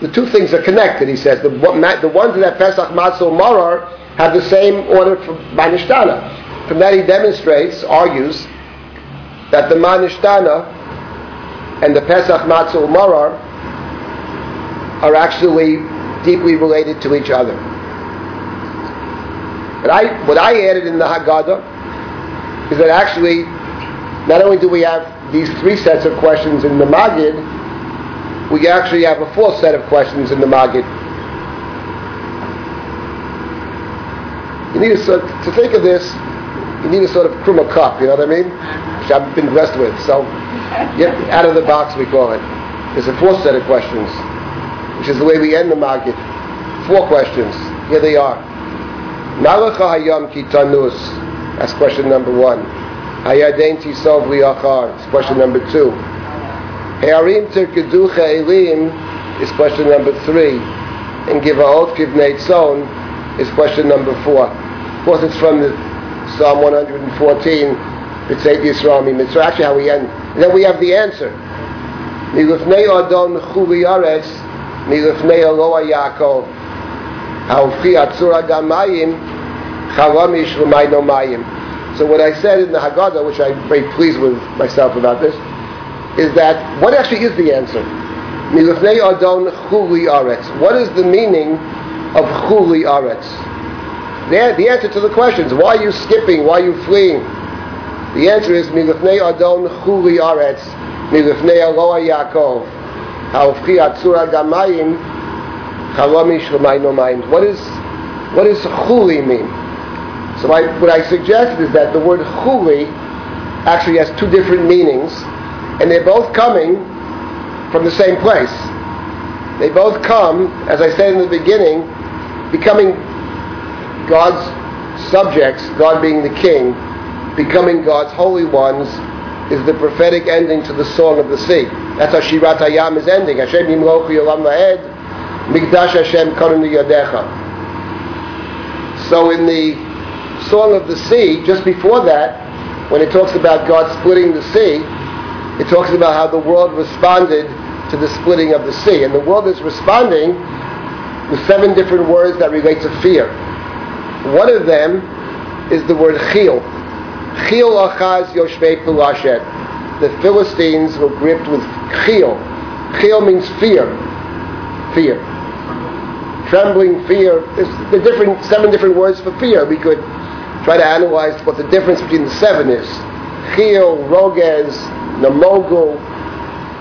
the two things are connected, he says. The, the ones that have Pesach, Matzah, and Maror have the same order for Manishtana. From that he demonstrates, argues, that the Manishtana and the Pesach, Matzah, Maror are actually deeply related to each other. But I, what I added in the Haggadah is that actually, not only do we have these three sets of questions in the Magid, we actually have a fourth set of questions in the Magid. You need a, to think of this, you need a sort of kruma cup, you know what I mean? Which I've been blessed with. So, out of the box, we call it. There's a fourth set of questions, which is the way we end the market. Four questions. Here they are. Nalacha hayam kitanus. That's question number one. Hayadain tisov liachar. That's question number two. He'arim terkeducha elim is question number three. And give Givaot Kivnei Tzon is question number four. Of course, it's from the Psalm 114, B'tzeit Yisrael Mitzrayim. Actually, how we end. And then we have the answer. Adon. So what I said in the Haggadah, which I'm very pleased with myself about this, is that what actually is the answer? Adon. What is the meaning of Chuli Aretz? The, the answer to the questions, why are you skipping, why are you fleeing? The answer is Milifnei Adon Chuli Aretz, Milifnei Aloha Yaakov, Ha'ofchi Atzura Gamayim, Chalomi Shlemayno Mayim. What is, what does Chuli mean? So I, what I suggested is that the word Chuli actually has two different meanings, and they're both coming from the same place. They both come, as I said in the beginning, becoming God's subjects, God being the king, becoming God's holy ones, is the prophetic ending to the song of the sea. That's how Shirat Hayam is ending. Hashem Yolam Hashem Yadecha. So in the song of the sea, just before that, when it talks about God splitting the sea, it talks about how the world responded to the splitting of the sea. And the world is responding with seven different words that relate to fear. One of them is the word chil. Chil achaz yoshvei pulashet. The Philistines were gripped with chil. Chil means fear. Fear. Trembling, fear. There's the different, seven different words for fear. We could try to analyze what the difference between the seven is. Chil, rogez, namogul,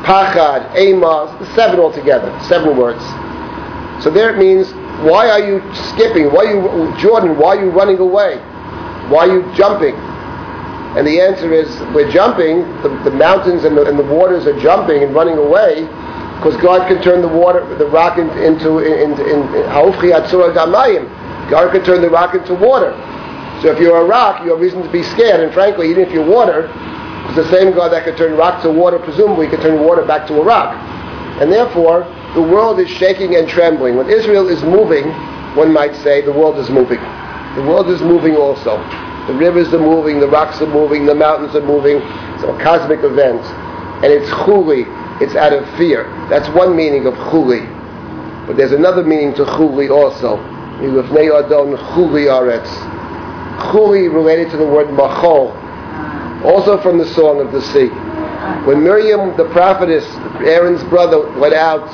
pachad, amos, seven altogether, seven words. So there it means, why are you skipping? Why are you, Jordan, why are you running away? Why are you jumping? And the answer is, we're jumping, the, the mountains and the, and the waters are jumping and running away, because God can turn the water, the rock into, into, into, into God can turn the rock into water. So if you're a rock, you have reason to be scared, and frankly, even if you're water, it's the same God that could turn rock to water, presumably could turn water back to a rock. And therefore, the world is shaking and trembling. When Israel is moving, one might say, the world is moving. The world is moving also. The rivers are moving, the rocks are moving, the mountains are moving. It's a cosmic event. And it's chuli, it's out of fear. That's one meaning of chuli. But there's another meaning to chuli also. Chuli aretz. Chuli related to the word machol, also from the Song of the Sea. When Miriam, the prophetess, Aaron's brother, went out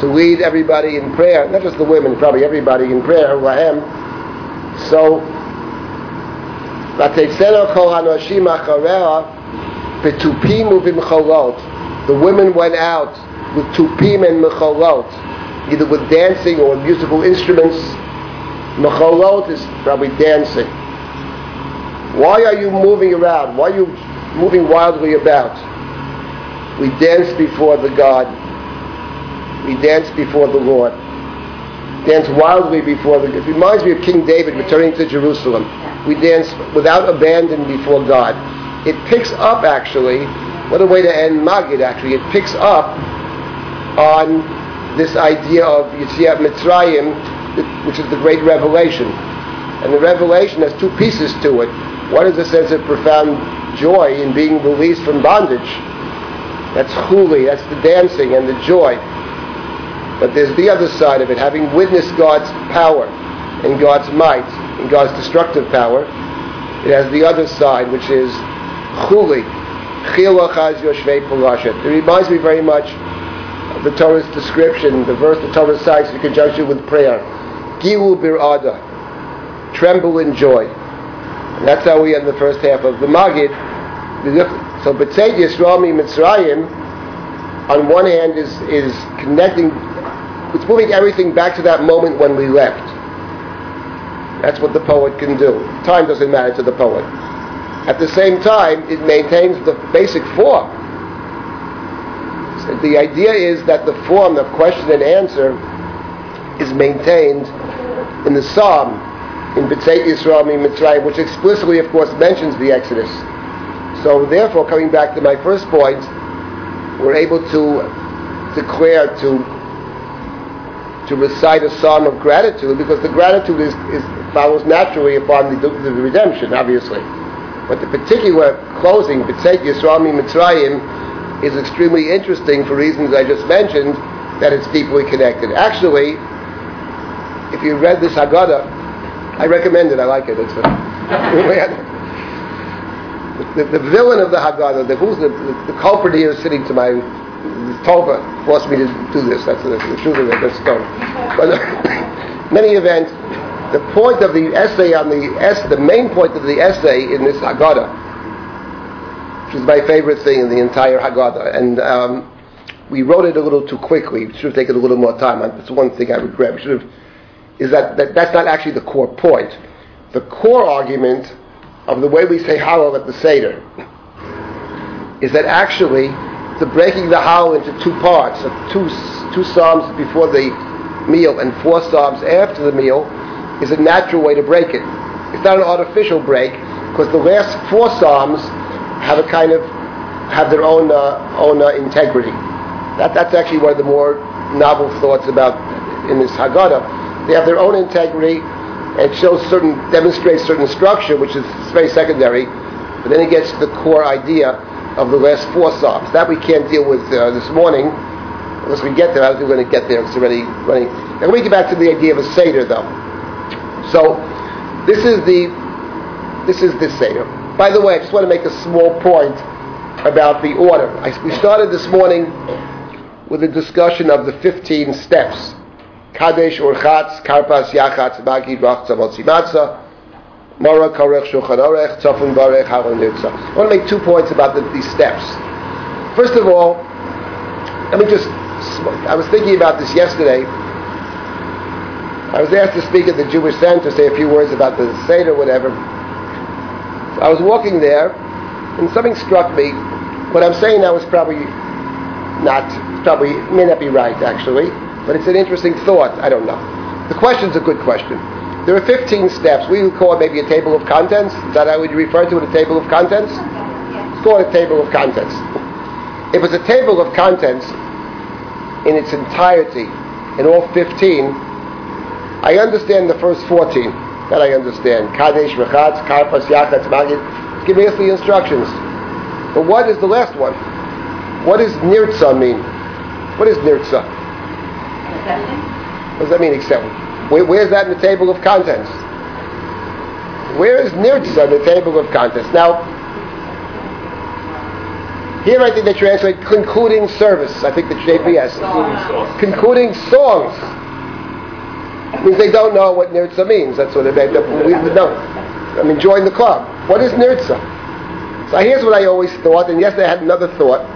to lead everybody in prayer, not just the women, probably everybody in prayer, Lahem, so, the women went out with tupim and mecholot, either with dancing or musical instruments. Mecholot is probably dancing. Why are you moving around? Why are you moving wildly about? We dance before the God. We dance before the Lord. Dance wildly before the It reminds me of King David returning to Jerusalem. We dance without abandon before God. It picks up actually, what a way to end Magid actually. It picks up on this idea of Yetziat Mitzrayim, which is the great revelation. And the revelation has two pieces to it. One is a sense of profound joy in being released from bondage. That's chuli, that's the dancing and the joy. But there's the other side of it, having witnessed God's power and God's might and God's destructive power. It has the other side, which is chuli. It reminds me very much of the Torah's description, the verse the Torah cites in conjunction with prayer. Gilu bir'ada, tremble in joy. And that's how we end the first half of the Magid. So B'tzeit Yisrael Mitzrayim, on one hand, is, is connecting, it's moving everything back to that moment when we left. That's what the poet can do. Time doesn't matter to the poet. At the same time, it maintains the basic form. So the idea is that the form of question and answer is maintained in the psalm in B'tzeit Yisrael Mitzrayim, which explicitly, of course, mentions the Exodus. So, therefore, coming back to my first point, we're able to declare to to recite a psalm of gratitude because the gratitude is, is follows naturally upon the, the redemption, obviously. But the particular closing, B'tzeit Yisrael Mitzrayim, is extremely interesting for reasons I just mentioned, that it's deeply connected. Actually, if you read this Haggadah, I recommend it. I like it. It's a, the, the, villain of the Haggadah, the, who's the, the, the culprit here sitting to my Tova forced me to do this. That's the, the truth of it. That's. But uh, in any the point of the essay on the es, the main point of the essay in this Haggadah, which is my favorite thing in the entire Haggadah, and um, we wrote it a little too quickly. We should have taken a little more time. That's one thing I regret. We should have. Is that, that that's not actually the core point. The core argument of the way we say Hallel at the Seder is that actually the breaking the Hallel into two parts, two two psalms before the meal and four psalms after the meal, is a natural way to break it. It's not an artificial break because the last four psalms have a kind of have their own uh, own uh, integrity. That, that's actually one of the more novel thoughts about in this Haggadah. They have their own integrity and shows certain demonstrates certain structure, which is very secondary. But then it gets to the core idea of the last four psalms. That we can't deal with uh, this morning unless we get there. I don't think we're going to get there. It's already running. Now let me get back to the idea of a seder, though. So this is the this is the seder. By the way, I just want to make a small point about the order. I, we started this morning with a discussion of the 15 steps. Kadesh Urchatz, Karpas Yachatz, Magid Rach Tzavot Mora Korech Shulchan Orech, Tzafun Barech Nirtza. I want to make two points about the, these steps. First of all, let me just, I was thinking about this yesterday. I was asked to speak at the Jewish Center, say a few words about the Seder, or whatever. So I was walking there, and something struck me. What I'm saying now is probably not, probably may not be right actually, but it's an interesting thought. I don't know. The question's a good question. There are 15 steps. We would call it maybe a table of contents. Is that I would refer to it, a table of contents? Let's call it a table of contents. If it's a table of contents in its entirety, in all 15, I understand the first 14. That I understand. Kadesh, Rechatz, Karpas, Yachatz, Magid. Give us the instructions. But what is the last one? What does nirtza mean? What is nirtza? What does that mean, accept? Where, where's that in the table of contents? Where is nirtza in the table of contents? Now, here I think they translate concluding service. I think the JPS. Concluding songs. Means they don't know what nirtza means. That's what they we know. I mean, join the club. What is nirtza? So here's what I always thought, and yesterday I had another thought.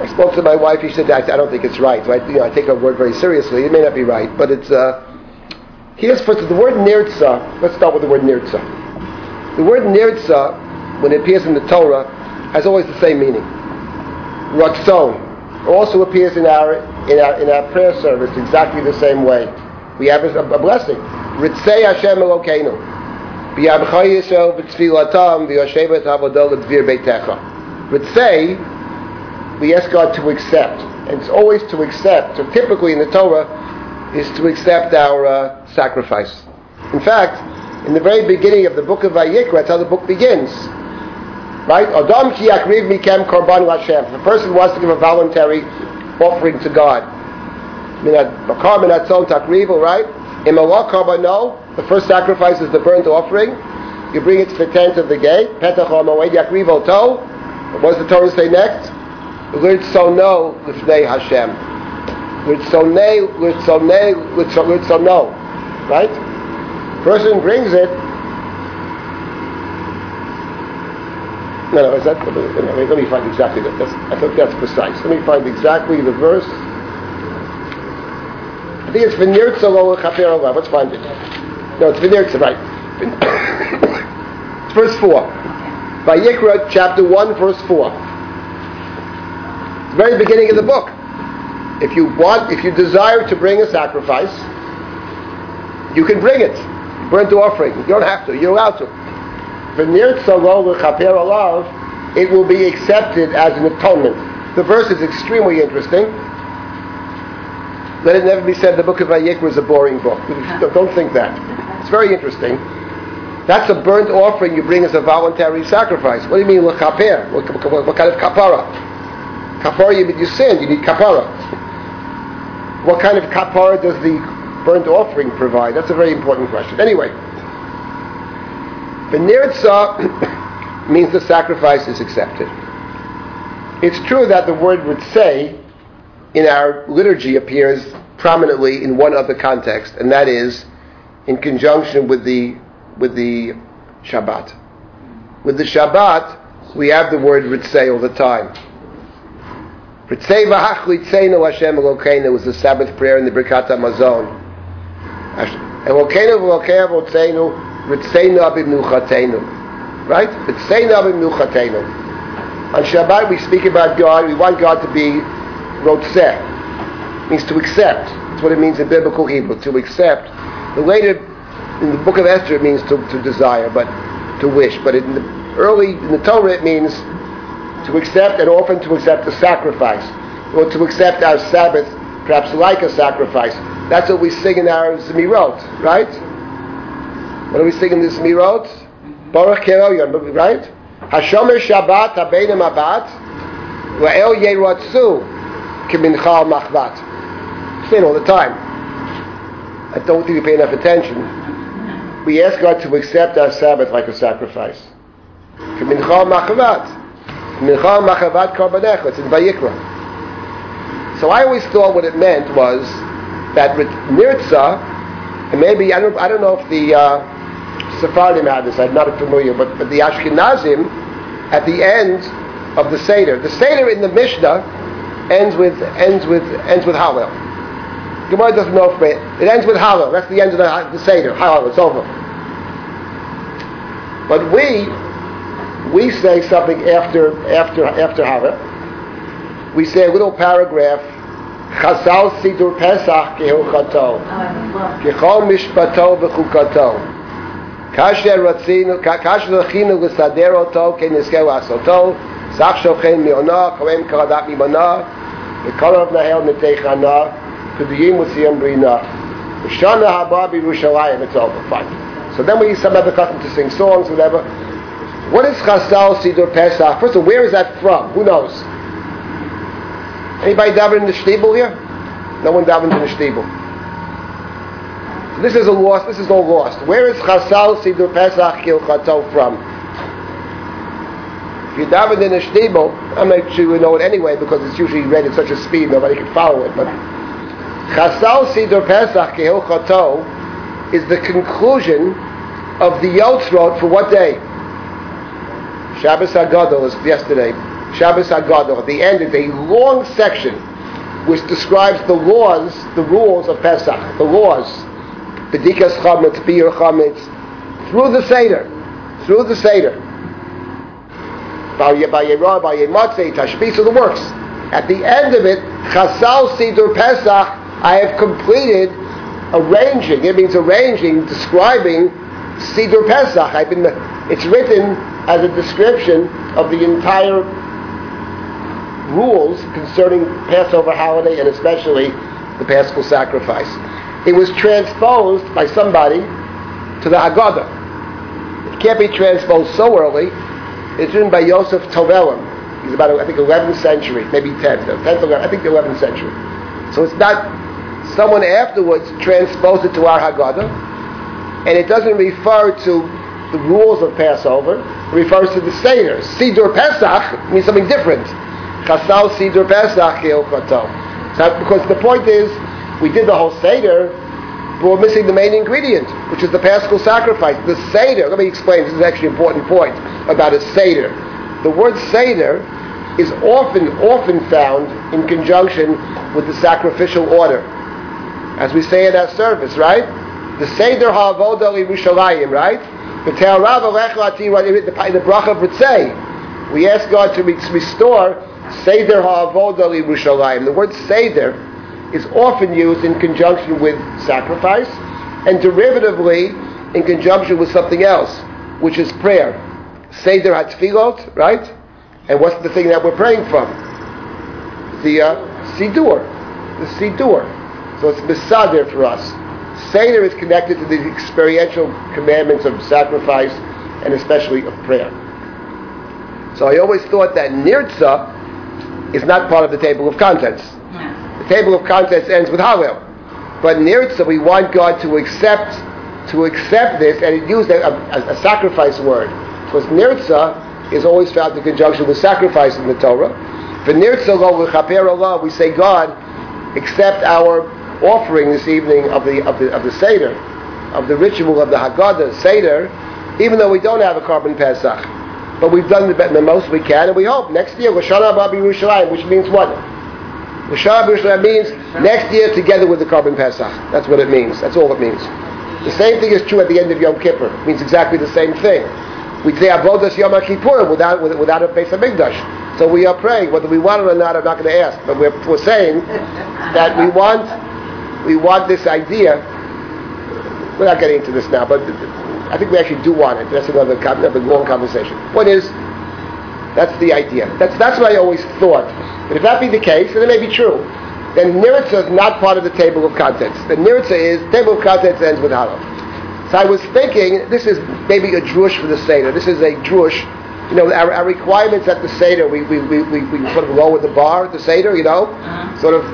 I spoke to my wife. She said, I, I don't think it's right. So I, you know, I take her word very seriously. It may not be right, but it's. Uh, here's first the word nirtza. Let's start with the word nirtza. The word nirtza, when it appears in the Torah, has always the same meaning. Ratzon also appears in our in our in our prayer service exactly the same way. We have a, a blessing. Ritzei Hashem Elokeinu. Ritzei we ask God to accept. And it's always to accept. So typically in the Torah is to accept our uh, sacrifice. In fact, in the very beginning of the book of Vayikra, that's how the book begins. Right? Adam ki yakriv mikem korban Hashem. The person wants to give a voluntary offering to God, right? Karbano, the first sacrifice is the burnt offering. You bring it to the tent of the gate. What does the Torah say next? Lirtzono l'fnei Hashem. Lirtzonei, lirtzonei, lirtzono. Right? Person brings it. No, no, is that, let me find exactly that. That's, I think that's precise. Let me find exactly the verse. I think it's V'nirtzolo l'chaper Let's find it. No, it's V'nirtza, right. verse 4. Vayikra, chapter 1, verse 4 the very beginning of the book. If you want, if you desire to bring a sacrifice, you can bring it. Burnt offering. You don't have to. You're allowed to. It will be accepted as an atonement. The verse is extremely interesting. Let it never be said the book of Vayikra is a boring book. Don't think that. It's very interesting. That's a burnt offering you bring as a voluntary sacrifice. What do you mean, l'chaper? What, kind of kapara? Kapara, you, you sinned, you need kapara. What kind of kapara does the burnt offering provide? That's a very important question. Anyway, the nirtza means the sacrifice is accepted. It's true that the word would say in our liturgy appears prominently in one other context, and that is in conjunction with the with the Shabbat. With the Shabbat, we have the word ritzei all the time. Elokeinu was the Sabbath prayer in the Birkat Hamazon. Right? On Shabbat we speak about God, we want God to be rotzeh. means to accept. That's what it means in biblical Hebrew, to accept. The later, in the book of Esther, it means to, to desire, but to wish. But in the early, in the Torah, it means to accept and often to accept a sacrifice, or to accept our Sabbath, perhaps like a sacrifice. That's what we sing in our Zemirot, right? What do we sing in the Zemirot? Baruch Keroyon, right? Hashomer Shabbat Habenim Abat Wa'el Yeratzu Kiminchal Machvat. It all the time. I don't think we pay enough attention. We ask God to accept our Sabbath like a sacrifice. Kiminchal Machvat. Mincha Machavat. It's in Vayikra. So I always thought what it meant was that with Nirtza, and maybe, I don't, I don't know if the uh, Sephardim had this, I'm not familiar, but, but the Ashkenazim, at the end of the Seder, the Seder in the Mishnah ends with, ends with, ends with Hallel. Gemara doesn't know if it, it ends with Hallel. That's the end of the, the Seder. Hallel, it's over. But we, we say something after after after Hava. We say a little paragraph. Chazal Sidur Pesach Kehilchato, Kechol Mishpato V'chukato. כאשר רצינו, כאשר זכינו לסדר אותו, כן נזכה לעשותו, סך שוכן מעונה, קוראים קרדת ממונה, וכל המנהל מתי חנה, כדויים וציון ברינה. בשנה הבאה בירושלים, it's over, fine. So then we use some other custom to sing songs, whatever. What is Chasal Sidur Pesach? First of all, where is that from? Who knows? Anybody daven in the shtibel here? No one davens in the shtibel. So this is a lost. This is all lost. Where is Chasal Sidur Pesach Kilchato from? If you daven in the shtibel, I'm not sure you know it anyway because it's usually read at such a speed nobody can follow it. But Chasal Sidur Pesach Kilchato is the conclusion of the Yotzrot for what day? Shabbos Hagadol was yesterday. Shabbos Hagadol. At the end is a long section which describes the laws, the rules of Pesach, the laws. Bedikas Chametz, Biur Chametz, through the Seder, through the Seder. Tashbis of the works. At the end of it, Chasal Sidur Pesach, I have completed arranging. It means arranging, describing Sidur Pesach. I've been. It's written as a description of the entire rules concerning Passover holiday and especially the Paschal sacrifice. It was transposed by somebody to the Haggadah. It can't be transposed so early. It's written by Yosef Tov Elem. He's about, I think, 11th century, maybe 10th, 10th, 11th, I think the 11th century. So it's not someone afterwards transposed it to our Haggadah, and it doesn't refer to the rules of Passover. It refers to the Seder. Sidur Pesach means something different. Chasal Sidur Pesach So because the point is, we did the whole Seder, but we're missing the main ingredient, which is the Paschal sacrifice. The Seder, let me explain, this is actually an important point about a Seder. The word Seder is often, often found in conjunction with the sacrificial order. As we say in our service, right? The Seder HaAvodah Yerushalayim, right? The Teirav Lechlati, right? the bracha would say, we ask God to restore Seder Ha'avodah Yerushalayim. The word Seder is often used in conjunction with sacrifice, and derivatively in conjunction with something else, which is prayer. Seder HaTfilot, right? And what's the thing that we're praying from? The uh, Sidur. The Sidur. So it's Misadir for us. Seder is connected to the experiential commandments of sacrifice and especially of prayer. So I always thought that Nirtza is not part of the table of contents. The table of contents ends with Hallel. But nirtza, we want God to accept to accept this, and it used a, a, a sacrifice word. Because nirtza is always found in conjunction with sacrifice in the Torah. For nirtza lo we say, God, accept our offering this evening of the of the of the Seder, of the ritual of the Haggadah Seder, even though we don't have a korban Pesach. But we've done the, the most we can, and we hope next year, Lashana Babi Yerushalayim, which means what? Lashana Yerushalayim means next year together with the korban Pesach. That's what it means. That's all it means. The same thing is true at the end of Yom Kippur. It means exactly the same thing. We say Avodas Yom Kippur without, without a Beis Hamikdash. So we are praying, whether we want it or not, I'm not going to ask. But we're, we're saying that we want, we want this idea. We're not getting into this now, but I think we actually do want it. That's another, another long conversation. What is? That's the idea. That's, that's what I always thought. But if that be the case, and it may be true, then Nirtza is not part of the table of contents. The Nirtza is, table of contents ends with Hallel. So I was thinking, this is maybe a drush for the Seder. This is a drush. You know, our, our requirements at the Seder, we, we, we, we, we sort of with the bar at the Seder, you know, uh-huh. sort of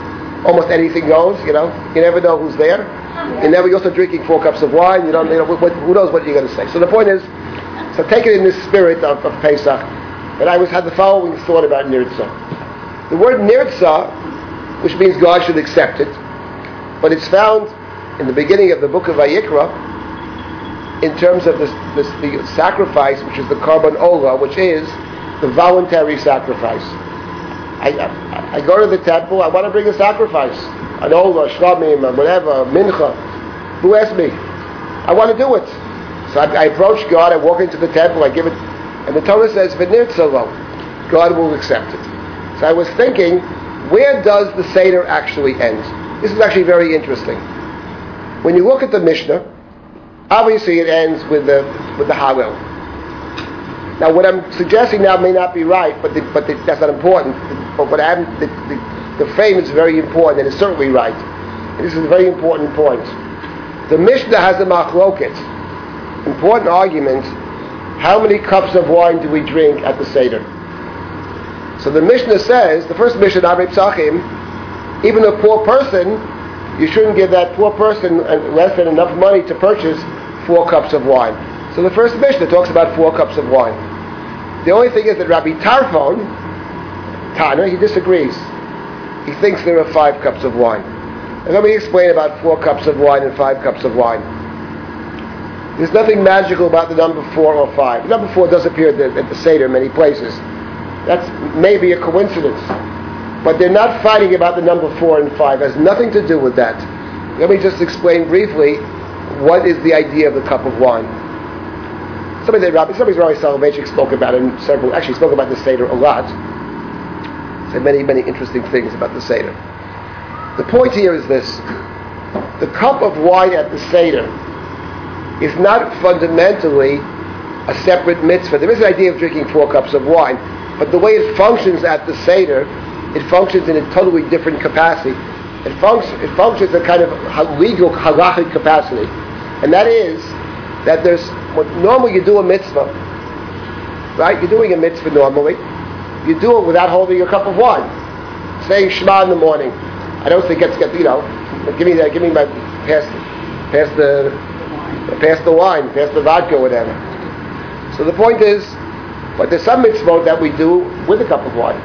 almost anything goes, you know. You never know who's there. And never. we're also drinking four cups of wine. You don't, you know, what, who knows what you're going to say. So the point is, so take it in this spirit of, of Pesach. And I was had the following thought about Nirtza. The word Nirtza, which means God should accept it, but it's found in the beginning of the book of Vayikra in terms of this, this, the sacrifice, which is the korban ola, which is the voluntary sacrifice. I, I, go to the temple, I want to bring a sacrifice an ola, shlamim, whatever, mincha. Who asked me? I want to do it. So I, I, approach God, I walk into the temple, I give it, and the Torah says, V'nirtzalo, God will accept it. So I was thinking, where does the Seder actually end? This is actually very interesting. When you look at the Mishnah, obviously it ends with the, with the Hallel. Now what I'm suggesting now may not be right, but, the, but the, that's not important. But what I'm, the, the frame is very important, and it's certainly right. And this is a very important point. The Mishnah has a machloket, important argument. How many cups of wine do we drink at the Seder? So the Mishnah says, the first Mishnah, Arvei Pesachim, even a poor person, you shouldn't give that poor person less than enough money to purchase four cups of wine. So the first Mishnah talks about four cups of wine. The only thing is that Rabbi Tarfon, Tana, he disagrees he thinks there are five cups of wine. And let me explain about four cups of wine and five cups of wine. There's nothing magical about the number four or five. The number four does appear at the, at the Seder in many places. That's maybe a coincidence. But they're not fighting about the number four and five. It has nothing to do with that. Let me just explain briefly what is the idea of the cup of wine. Somebody that Rabbi, somebody's Rabbi Soloveitchik spoke about in several, actually spoke about the Seder a lot Said many, many interesting things about the Seder. The point here is this. The cup of wine at the Seder is not fundamentally a separate mitzvah. There is an idea of drinking four cups of wine, but the way it functions at the Seder, it functions in a totally different capacity. It, func- it functions in a kind of legal halachic capacity. And that is that there's, normally you do a mitzvah, right? You're doing a mitzvah normally, you do it without holding a cup of wine. Saying Shema in the morning. I don't think it's you know. Give me that. Give me my pass, pass the, pass the wine, pass the vodka, whatever. So the point is, but there's some mitzvah that we do with a cup of wine.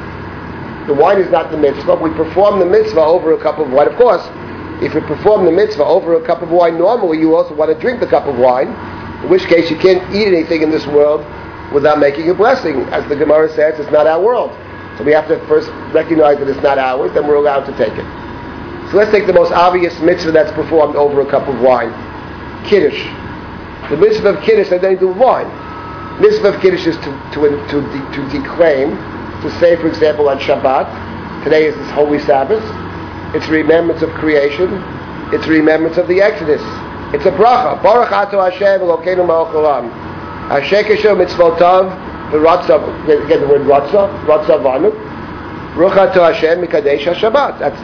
The wine is not the mitzvah. We perform the mitzvah over a cup of wine. Of course, if you perform the mitzvah over a cup of wine, normally you also want to drink the cup of wine. In which case, you can't eat anything in this world without making a blessing. As the Gemara says, it's not our world. So we have to first recognize that it's not ours, then we're allowed to take it. So let's take the most obvious mitzvah that's performed over a cup of wine. Kiddush. The mitzvah of Kiddush has nothing to do with wine. Mitzvah of Kiddush is to, to, to, de- to declaim, to say, for example, on Shabbat, today is this holy Sabbath, it's remembrance of creation, it's remembrance of the Exodus. It's a bracha. Baruch ato Hashem Elokeinu malach olam. Hashekesha mitzvotav v'ratzav, again the word ratzav, ratzavanu, rucha to Hashem mikadesh HaShabbat. That's,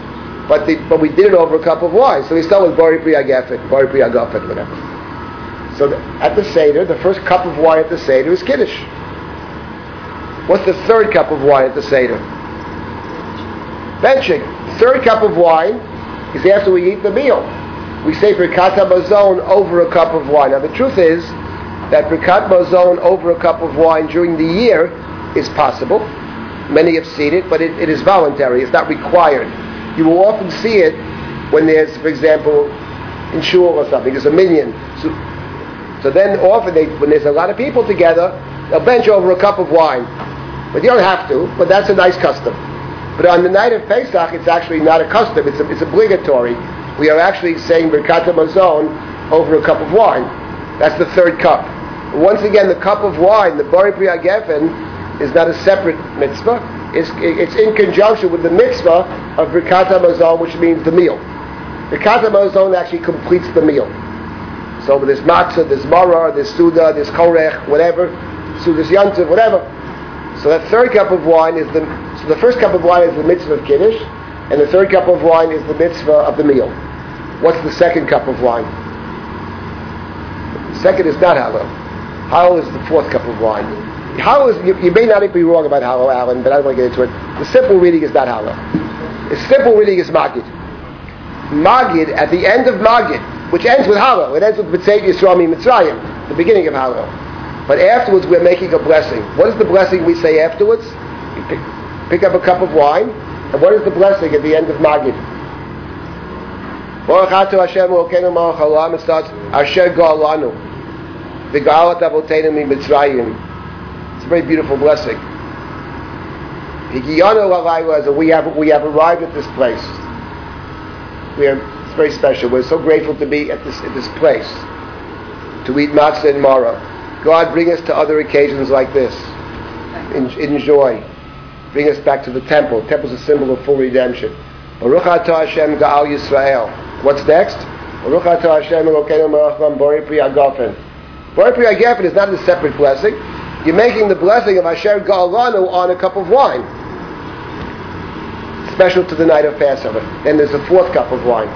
but, the, but we did it over a cup of wine. So we start with Bari Pri Agafet, Bari Pri Agafet, whatever. So the, at the Seder, the first cup of wine at the Seder is Kiddush. What's the third cup of wine at the Seder? Benching. Third cup of wine is after we eat the meal. we say Birkat Hamazon over a cup of wine. Now the truth is that Birkat Hamazon over a cup of wine during the year is possible. Many have seen it, but it, it is voluntary. It's not required. You will often see it when there's, for example, in shul or something, there's a minyan. So, so then often they, when there's a lot of people together, they'll bench over a cup of wine. But you don't have to, but that's a nice custom. But on the night of Pesach, it's actually not a custom, it's, a, it's obligatory. We are actually saying Birkat Hamazon over a cup of wine. That's the third cup. Once again, the cup of wine, the Bori Pri Geffen, is not a separate mitzvah. It's, it's in conjunction with the mitzvah of Birkat Hamazon, which means the meal. Birkat Hamazon actually completes the meal. So there's matzah, there's maror, there's suda, there's korech, whatever, suda's yantiv, whatever. So that third cup of wine is the so the first cup of wine is the mitzvah of kiddush, and the third cup of wine is the mitzvah of the meal. What's the second cup of wine? The second is not hallel. Hallel is the fourth cup of wine. Hallel is you, you may not be wrong about hallel, Alan, but I don't want to get into it. The simple reading is not hallel. The simple reading is magid. Magid at the end of Magid, which ends with hallel. It ends with Mitzvah Yisrael Mitzrayim, the beginning of hallel. But afterwards, we're making a blessing. What is the blessing we say afterwards? You pick, pick up a cup of wine, and what is the blessing at the end of Magid? Baruch Hashem Elokeinu Malach Haolam. It starts Asher Go'alanu. V'galat Avoteinu Mitzrayim. It's a very beautiful blessing. We have we have arrived at this place. We are it's very special. We're so grateful to be at this at this place to eat matzah and maror. God, bring us to other occasions like this. enjoy. Bring us back to the temple. The temple is a symbol of full redemption. Baruch atah Hashem Gaal Yisrael. What's next? Baruch atah Hashem Elokeinu Melech Bori Pri Agafen. Bori Pri Agafen is not a separate blessing. You're making the blessing of Asher Ga'alanu on a cup of wine. Special to the night of Passover. Then there's a fourth cup of wine.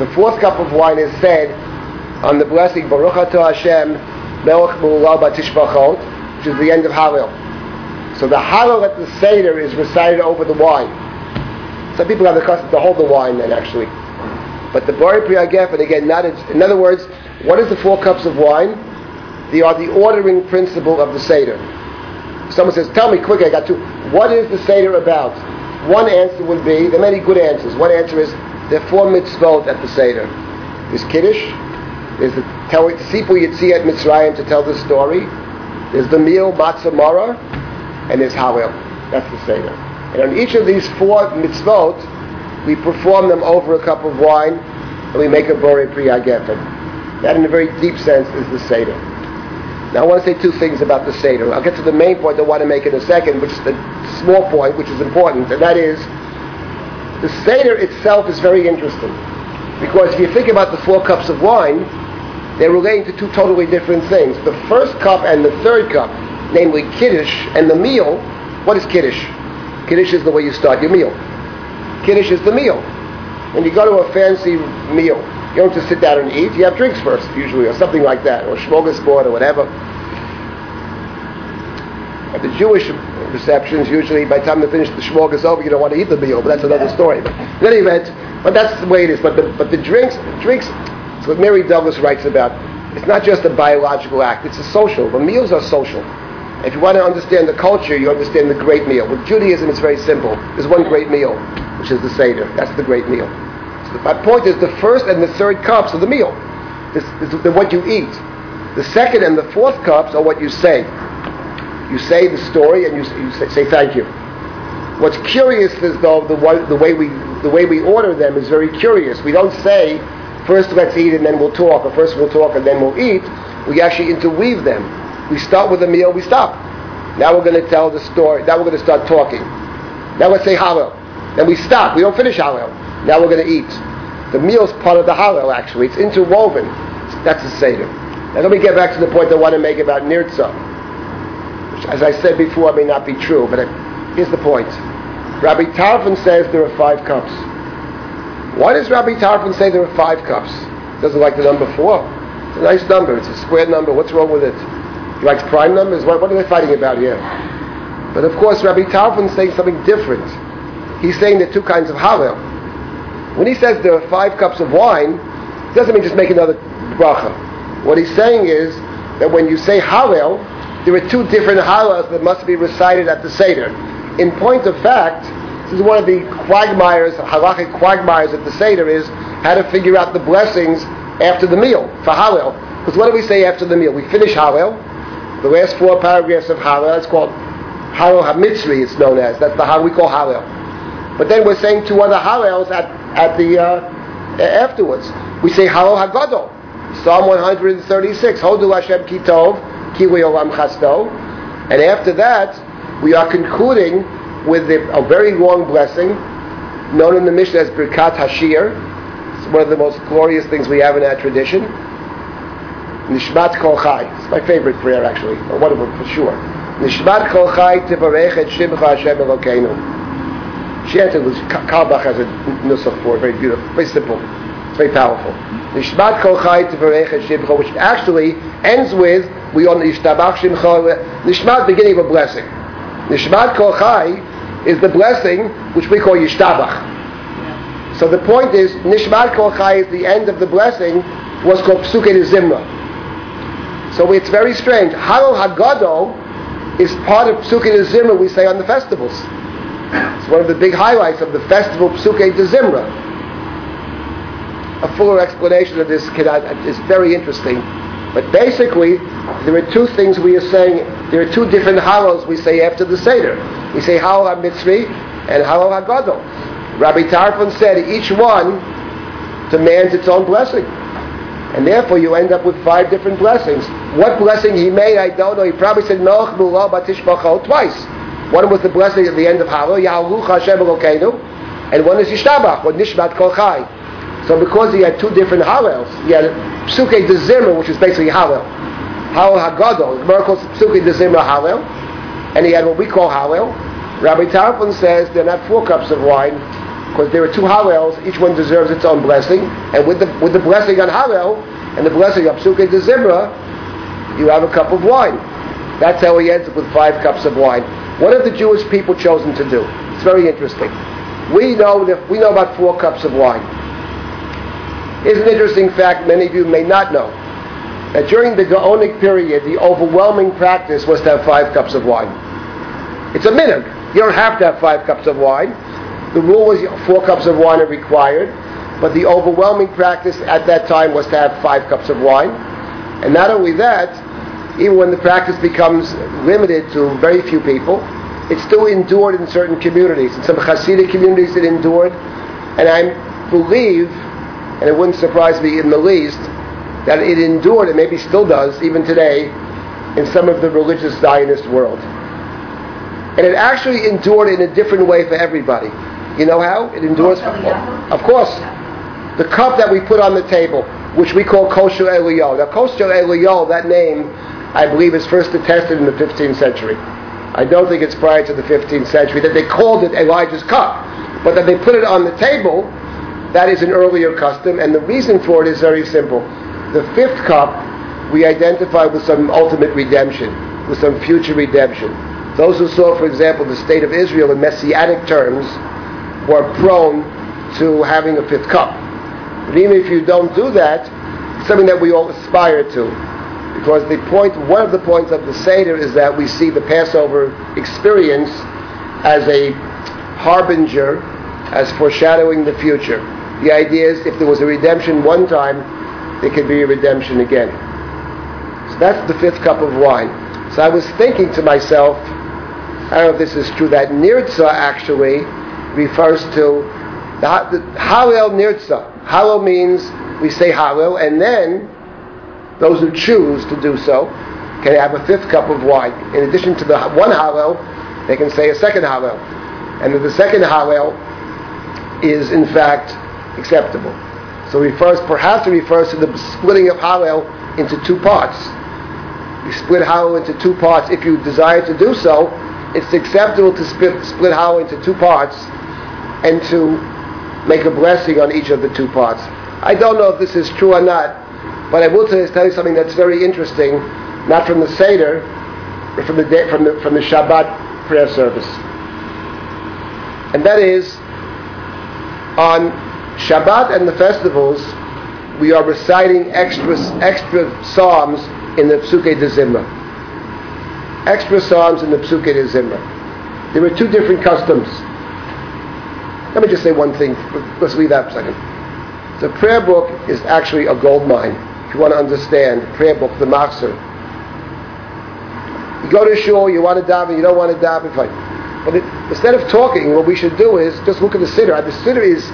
The fourth cup of wine is said on the blessing Baruch atah Hashem Melech which is the end of Hallel. So the Hallel at the Seder is recited over the wine. Some people have the custom to hold the wine then actually. But the Bari Pri and again, not in other words, what is the four cups of wine? They are the ordering principle of the Seder. Someone says, tell me quick, I got two. What is the Seder about? One answer would be, there are many good answers. One answer is, there are four mitzvot at the Seder. There's Kiddush, there's the Sipur Yetziat Mitzrayim to tell the story. There's the meal Matzah Mara, and there's Hallel. That's the Seder. And on each of these four mitzvot, we perform them over a cup of wine, and we make a Bore Priya Geffen. That, in a very deep sense, is the Seder. Now, I want to say two things about the Seder. I'll get to the main point I want to make in a second, which is the small point, which is important, and that is the Seder itself is very interesting. Because if you think about the four cups of wine, they're relating to two totally different things. The first cup and the third cup, namely Kiddush and the meal, what is Kiddush? Kiddush is the way you start your meal. Kiddush is the meal. When you go to a fancy meal, you don't just sit down and eat, you have drinks first, usually, or something like that, or smorgasbord or whatever. At the Jewish receptions, usually by the time they finish the smorgasbord over, you don't want to eat the meal, but that's another story. But in any event, but that's the way it is. But the, but the drinks, drinks what Mary Douglas writes about, it's not just a biological act, it's a social. The meals are social. If you want to understand the culture, you understand the great meal. With Judaism, it's very simple. There's one great meal, which is the Seder. That's the great meal. So my point is the first and the third cups are the meal. This, the, what you eat. The second and the fourth cups are what you say. You say the story and you, you say, say thank you. What's curious is though the, the way we the way we order them is very curious. We don't say first let's eat and then we'll talk, or first we'll talk and then we'll eat. We actually interweave them. We start with a meal, we stop. Now we're going to tell the story. Now we're going to start talking. Now let's say Hallel. Then we stop. We don't finish Hallel. Now we're going to eat. The meal is part of the Hallel, actually. It's interwoven. That's the Seder. Now let me get back to the point I want to make about Nirtza. Which, as I said before, may not be true, but I, here's the point. Rabbi Tarfon says there are five cups. Why does Rabbi Tarfon say there are five cups? He Doesn't like the number four. It's a nice number. It's a square number. What's wrong with it? He likes prime numbers. What, what are they fighting about here? But of course, Rabbi Tarfon is saying something different. He's saying there are two kinds of hallel. When he says there are five cups of wine, it doesn't mean just make another bracha. What he's saying is that when you say Hallel, there are two different Hallels that must be recited at the Seder. In point of fact, this is one of the quagmires, halachic quagmires at the Seder is how to figure out the blessings after the meal for Hallel. Because what do we say after the meal? We finish Hallel. The last four paragraphs of Hallel, it's called Hallel HaMitzri, it's known as. That's the how we call Hallel. But then we're saying two other Hallels at, at the, uh, afterwards. We say Hallel HaGadol. Psalm 136, Hodu Hashem Kitov, Ki L'olam Chasdo. And after that, we are concluding with the, a very long blessing, known in the Mishnah as Birkat Hashir. It's one of the most glorious things we have in our tradition. Nishmat Kol Chai. It's my favorite prayer, actually, or one of them for sure. Nishmat Kol Chai Tivarech Et Shimcha Hashem Elokeinu. Chanted was Carlebach has a nusach for very beautiful, very simple, it's very powerful. Nishmat Kol Chai Tivarech Et Shimcha, which actually ends with we on Yishtabach Shimcha, Nishmat beginning of a blessing. Nishmat Kol Chai is the blessing which we call Yishtabach. So the point is, Nishmat Kol Chai is the end of the blessing, was called Psuke Zimra. So it's very strange. Hallel HaGadol is part of Psuke Zimra we say on the festivals. It's one of the big highlights of the festival Psuke Zimra. A fuller explanation of this is very interesting. But basically, there are two things we are saying, there are two different halos we say after the Seder. We say Hallel HaMitzri and Hallel HaGadol. Rabbi Tarfon said each one demands its own blessing. And therefore you end up with five different blessings. What blessing he made, I don't know. He probably said Melch Mula Batishbachol twice. One was the blessing at the end of Hallel, Yahaluch Hashem Elokeinu, and one is Yishtabach, or Nishmat Kol Chai. So because he had two different Hallels, he had Psuke de Zimra, which is basically Hallel. Hallel Hagadol. The Gemara calls Psuke de Halal. And he had what we call Hallel. Rabbi Tarfon says they're not four cups of wine, because there are two Hallels, each one deserves its own blessing. And with the, with the blessing on Hallel, and the blessing of Psuke de Zimra, you have a cup of wine. That's how he ends up with five cups of wine. What have the Jewish people chosen to do? It's very interesting. We know that we know about four cups of wine. Here's an interesting fact many of you may not know. That during the Gaonic period, the overwhelming practice was to have five cups of wine. It's a minhag. You don't have to have five cups of wine. The rule was four cups of wine are required, but the overwhelming practice at that time was to have five cups of wine. And not only that, even when the practice becomes limited to very few people, it still endured in certain communities. In some Hasidic communities, it endured. And I believe and it wouldn't surprise me in the least that it endured, and maybe still does, even today, in some of the religious Zionist world. And it actually endured in a different way for everybody. You know how? It endures, for, of course, the cup that we put on the table, which we call kosher eliyo. Now, kosher eliyo, that name, I believe, is first attested in the 15th century. I don't think it's prior to the 15th century that they called it Elijah's cup, but that they put it on the table that is an earlier custom, and the reason for it is very simple. The fifth cup we identify with some ultimate redemption, with some future redemption. Those who saw, for example, the state of Israel in messianic terms were prone to having a fifth cup. But even if you don't do that, it's something that we all aspire to. Because the point, one of the points of the Seder is that we see the Passover experience as a harbinger, as foreshadowing the future. The idea is if there was a redemption one time, there could be a redemption again. So that's the fifth cup of wine. So I was thinking to myself, I don't know if this is true, that Nirtza actually refers to the, the Hallel Nirtza. Hallel means we say Hallel, and then those who choose to do so can have a fifth cup of wine. In addition to the one Hallel, they can say a second Hallel. And the second Hallel is in fact acceptable. So refers, perhaps it refers to the splitting of Hallel into two parts. You split Hallel into two parts if you desire to do so. It's acceptable to split, split Hallel into two parts and to make a blessing on each of the two parts. I don't know if this is true or not, but I will tell you something that's very interesting, not from the Seder, but from the, from the, from the Shabbat prayer service. And that is, on Shabbat and the festivals, we are reciting extra, extra psalms in the Psuke de Zimra. Extra psalms in the Psuke de Zimra. There were two different customs. Let me just say one thing. Let's leave that for a second. The prayer book is actually a gold mine. If you want to understand prayer book, the Machzor. You go to shul, you want to daven, you don't want to daven, fine. But it, instead of talking, what we should do is just look at the siddur. The siddur is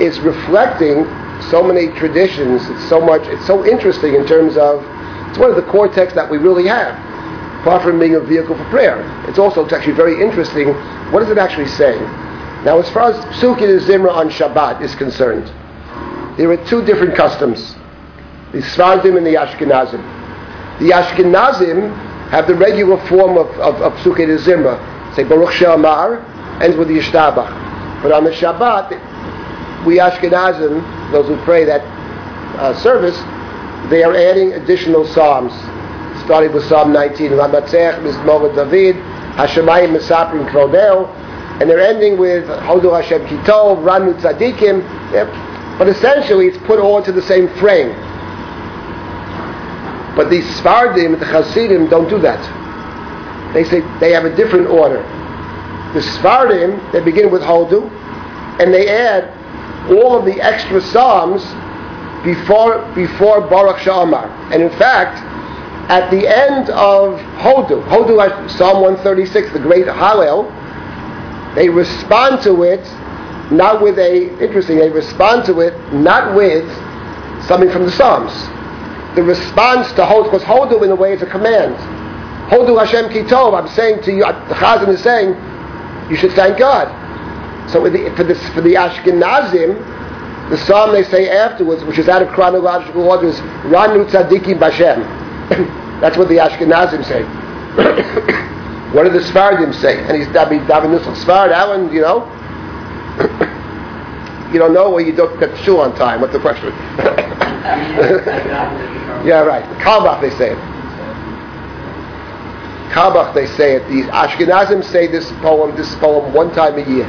is reflecting so many traditions. It's so much. It's so interesting in terms of. It's one of the core texts that we really have, apart from being a vehicle for prayer. It's also it's actually very interesting. What is it actually saying? Now, as far as Psukim and Zimra on Shabbat is concerned, there are two different customs: the Sfardim and the Ashkenazim. The Ashkenazim have the regular form of, of, of Psukim and Zimra. Say Baruch She'amar ends with Yishtabach. But on the Shabbat, we Ashkenazim, those who pray that uh, service, they are adding additional psalms, starting with Psalm 19, Ramatzech, Mizmor David, Hashemayim Mesaprim Kvodeo, and they're ending with Hodu Hashem Kitov, Ranu Tzadikim, but essentially it's put all into the same frame. But the Sfardim, the Hasidim, don't do that. They say they have a different order. The Sfardim, they begin with Hodu, and they add all of the extra psalms before before Baruch Sha'amar. And in fact, at the end of Hodu, Hodu, Psalm 136, the great Hallel, they respond to it not with a interesting. They respond to it not with something from the Psalms. The response to Hodu, because Hodu in a way is a command. Hodu Hashem Kitov. I'm saying to you, the Chazan is saying, you should thank God. So for the, for, this, for the Ashkenazim, the psalm they say afterwards, which is out of chronological order, is Ranu Tzadikim Bashem. That's what the Ashkenazim say. what do the Sfardim say? And he's David Nusach Sfard, that one, you know. you don't know, where you don't get the shul on time. What's the question? yeah, right. Kalbach, they say it. Kalbach, they say it. The Ashkenazim say this poem, this poem one time a year.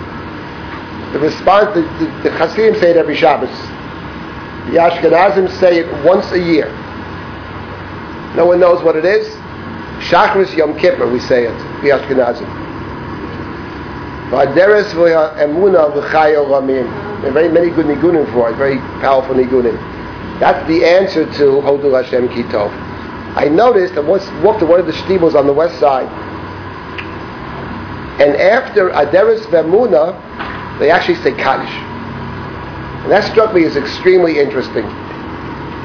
The response, the, the, the Hasidim say it every Shabbos. The Ashkenazim say it once a year. No one knows what it is. Shachris Yom Kippur, we say it, the Ashkenazim. V'aderes very many good nigunim for it, very powerful nigunim. That's the answer to Hodul Hashem Kitov. I noticed, I once walked to one of the shtibos on the west side, and after Aderes Vemuna, they actually say Kaddish. And that struck me as extremely interesting.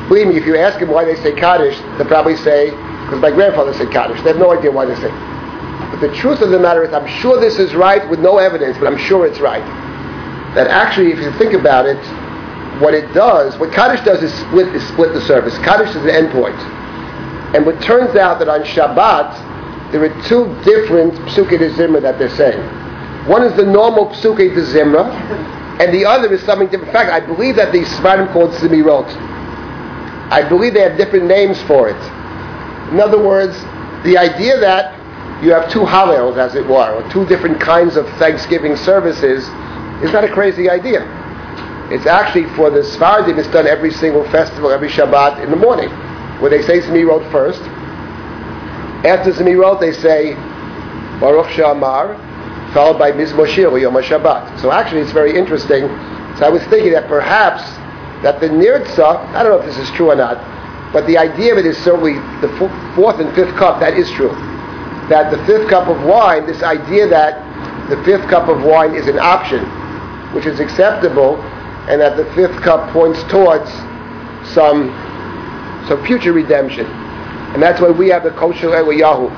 Believe me, if you ask them why they say Kaddish, they'll probably say, because my grandfather said Kaddish. They have no idea why they say But the truth of the matter is, I'm sure this is right with no evidence, but I'm sure it's right. That actually, if you think about it, what it does, what Kaddish does is split, is split the service. Kaddish is an endpoint. And it turns out that on Shabbat, there are two different Psuke de Zimra that they're saying. One is the normal Psuke de Zimra, and the other is something different. In fact, I believe that the Sfardim called Zemirot. I believe they have different names for it. In other words, the idea that you have two Hallels, as it were, or two different kinds of Thanksgiving services, is not a crazy idea. It's actually for the Sfardim, it's done every single festival, every Shabbat in the morning, where they say Zemirot first. After Zemirot, they say Baruch She'amar, followed by Mizmor Shir Yom Shabbat. So actually, it's very interesting. So I was thinking that perhaps that the Nirtza, I don't know if this is true or not, but the idea of it is certainly the fourth and fifth cup, that is true. That the fifth cup of wine, this idea that the fifth cup of wine is an option, which is acceptable, and that the fifth cup points towards some, some future redemption. And that's why we have the kosher Yahoo.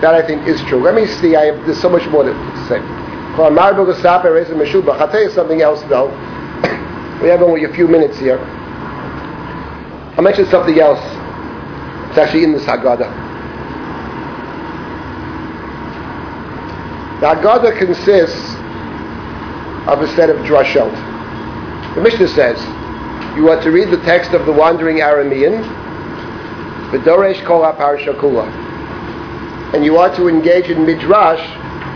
That I think is true. Let me see, I have, there's so much more to say. I'll tell you something else though. we have only a few minutes here. I'll mention something else. It's actually in the Haggadah. The Haggadah consists of a set of drashot. The Mishnah says, you are to read the text of the wandering Aramean, V'doresh kol parsha kula. And you are to engage in midrash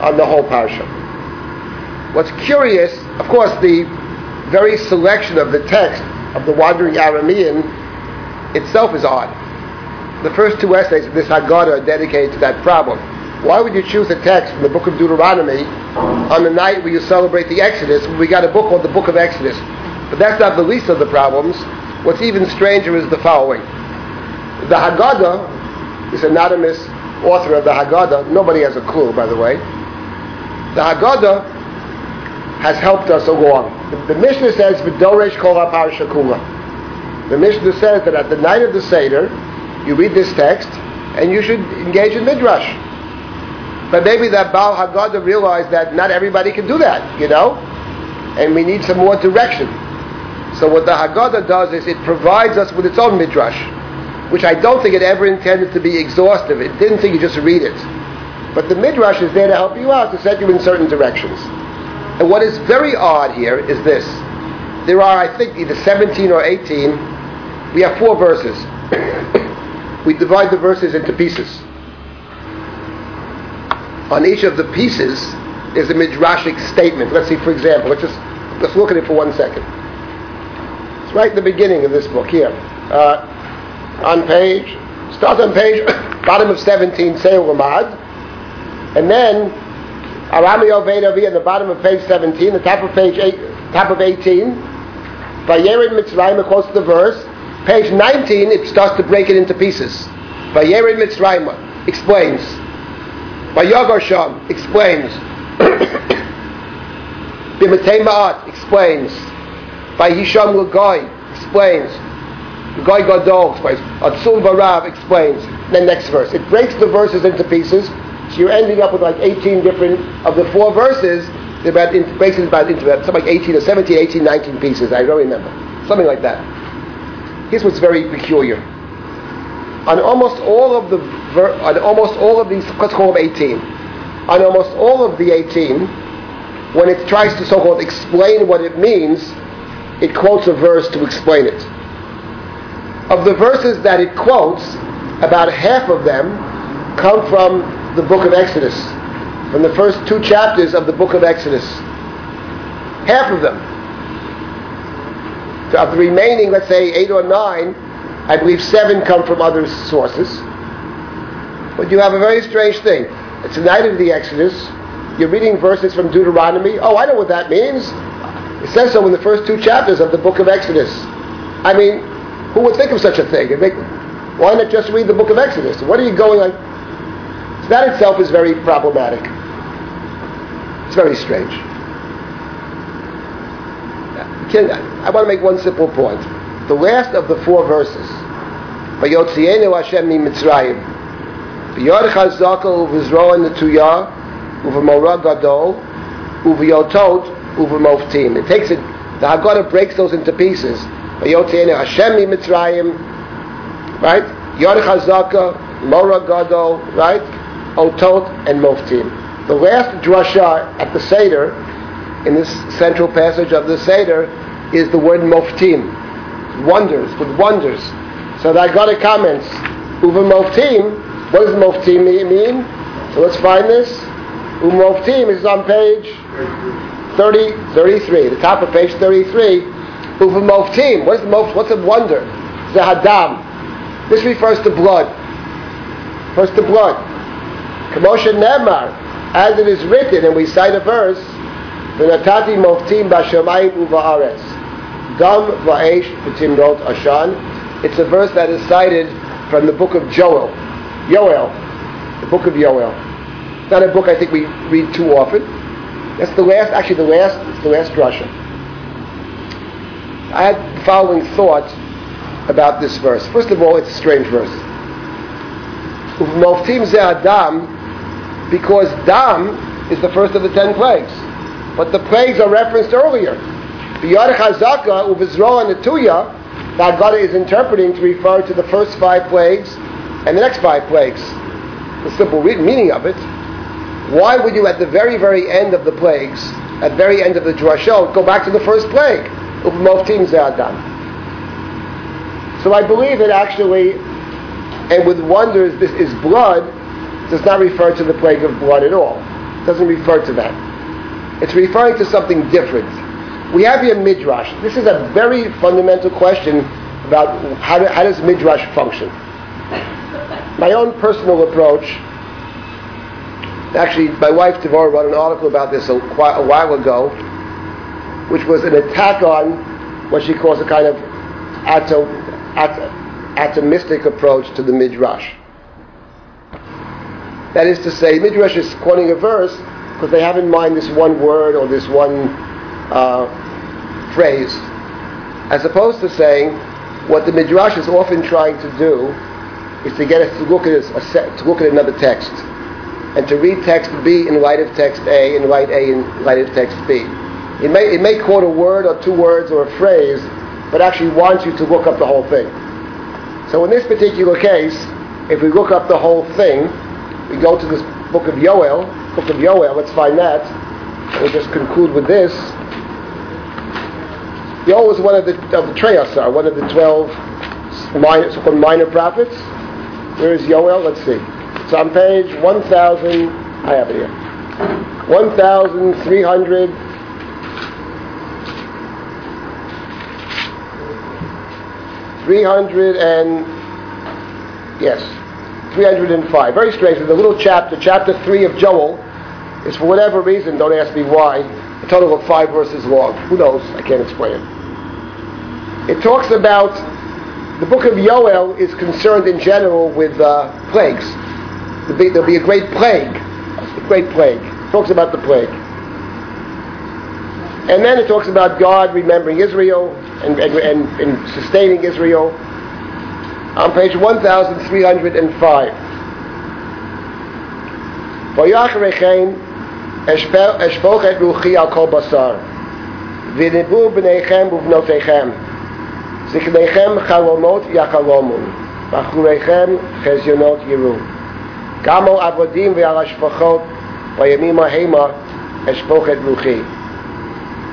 on the whole parsha. What's curious, of course, the very selection of the text of the wandering Aramean itself is odd. The first two essays of this Haggadah are dedicated to that problem. Why would you choose a text from the book of Deuteronomy on the night where you celebrate the Exodus? We got a book called the Book of Exodus. But that's not the least of the problems. What's even stranger is the following. The Haggadah, this anonymous author of the Haggadah, nobody has a clue, by the way. The Haggadah has helped us along. The, the Mishnah says, "V'doresh kol ha'parsha kula." The Mishnah says that at the night of the Seder, you read this text, and you should engage in midrash. But maybe that Baal Haggadah realized that not everybody can do that, you know, and we need some more direction. So what the Haggadah does is it provides us with its own midrash, which I don't think it ever intended to be exhaustive. It didn't think you just read it. But the midrash is there to help you out, to set you in certain directions. And what is very odd here is this. There are, I think, either 17 or 18. We have four verses. we divide the verses into pieces on each of the pieces is a midrashic statement. Let's see, for example, let's just let's look at it for one second. It's right at the beginning of this book here. Uh, on page, start on page, bottom of 17, say Ramad, and then Arami Oved Avi at the bottom of page 17, the top of page eight, top of 18, Vayered Mitzrayim, close to the verse, page 19, it starts to break it into pieces. Vayered Mitzrayim explains Vayagar Sham explains. Bimatei Ma'at explains. Vayisham Lagai explains. Guy Gadol explains. Atsul Barav explains. Then next verse. It breaks the verses into pieces. So you're ending up with like 18 different, of the four verses, about, it breaks it about into something like 18 or 17, 18, 19 pieces. I don't remember. Something like that. Here's what's very peculiar on almost all of the ver- on almost all of these let's call them 18 on almost all of the 18 when it tries to so-called explain what it means it quotes a verse to explain it of the verses that it quotes about half of them come from the book of Exodus from the first two chapters of the book of Exodus half of them of the remaining let's say eight or nine I believe seven come from other sources. But you have a very strange thing. It's the night of the Exodus. You're reading verses from Deuteronomy. Oh, I know what that means. It says so in the first two chapters of the book of Exodus. I mean, who would think of such a thing? They, why not just read the book of Exodus? What are you going like? So that itself is very problematic. It's very strange. I want to make one simple point the last of the four verses. Vayotzienu Hashem mi Mitzrayim. V'yor chazaka uvizroa netuya uv'mora gadol uv'yotot uv'moftim. It takes it, the Haggadah breaks those into pieces. Vayotzienu Hashem mi Mitzrayim, right? Yor chazaka, mora gadol, right? Otot and moftim. The last drasha at the Seder, in this central passage of the Seder, is the word moftim wonders, with wonders. So I got a comments. Uva Moftim, what does Moftim mean? So let's find this. Uva Moftim is on page 30, 33, the top of page 33. Uva Moftim, what is the Mof, what's a wonder? Zahadam. This refers to blood. Refers to blood. Kamosha Nemar, as it is written, and we cite a verse, the Natati Moftim Bashamayim Uva Ares. Dam va'esh v'timrot ashan. It's a verse that is cited from the book of Joel. Yoel. The book of Yoel. Not a book I think we read too often. That's the last, actually the last, it's the last drasha. I had the following thought about this verse. First of all, it's a strange verse. Uvmoftim ze adam, because dam is the first of the ten plagues. But the plagues are referenced earlier. B'yad chazaka uvizroa netuya, the Haggadah is interpreting to refer to the first five plagues and the next five plagues. The simple meaning of it. Why would you, at the very, very end of the plagues, at the very end of the drashot, go back to the first plague? So I believe that actually, and with wonders, this is blood, does not refer to the plague of blood at all. It doesn't refer to that. It's referring to something different. we have here midrash. This is a very fundamental question about how, do, how does midrash function. My own personal approach. Actually, my wife Devorah wrote an article about this a, quite a while ago, which was an attack on what she calls a kind of ato, ato, atomistic approach to the midrash. That is to say, midrash is quoting a verse because they have in mind this one word or this one uh, phrase, as opposed to saying what the midrash is often trying to do is to get us to look at a, to look at another text and to read text B in light of text A and write A in light of text B. It may, it may quote a word or two words or a phrase, but actually wants you to look up the whole thing. So in this particular case, if we look up the whole thing, we go to this book of Yoel, book of Yoel, let's find that. We'll just conclude with this. Yoel was one of the, of the Treyasar, one of the 12 minor, so-called minor prophets. Where is Yoel? Let's see. It's on page 1,000, I have it here. 1,300. Three hundred and yes, three hundred and five. Very strange. There's a little chapter, chapter three of Joel, is for whatever reason. Don't ask me why. A total of five verses long. Who knows? I can't explain it. It talks about the book of Yoel is concerned in general with uh, plagues. There'll be, there'll be, a great plague, a great plague. It talks about the plague. And then it talks about God remembering Israel and, and, and, and sustaining Israel. On page 1305. אשפוך את רוחי על כל בניכם ובנותיכם, זקניכם חלומות יחלומו, בחוריכם חזיונות יראו. גם על עבדים ועל השפחות בימים ההמה אשפוך את רוחי.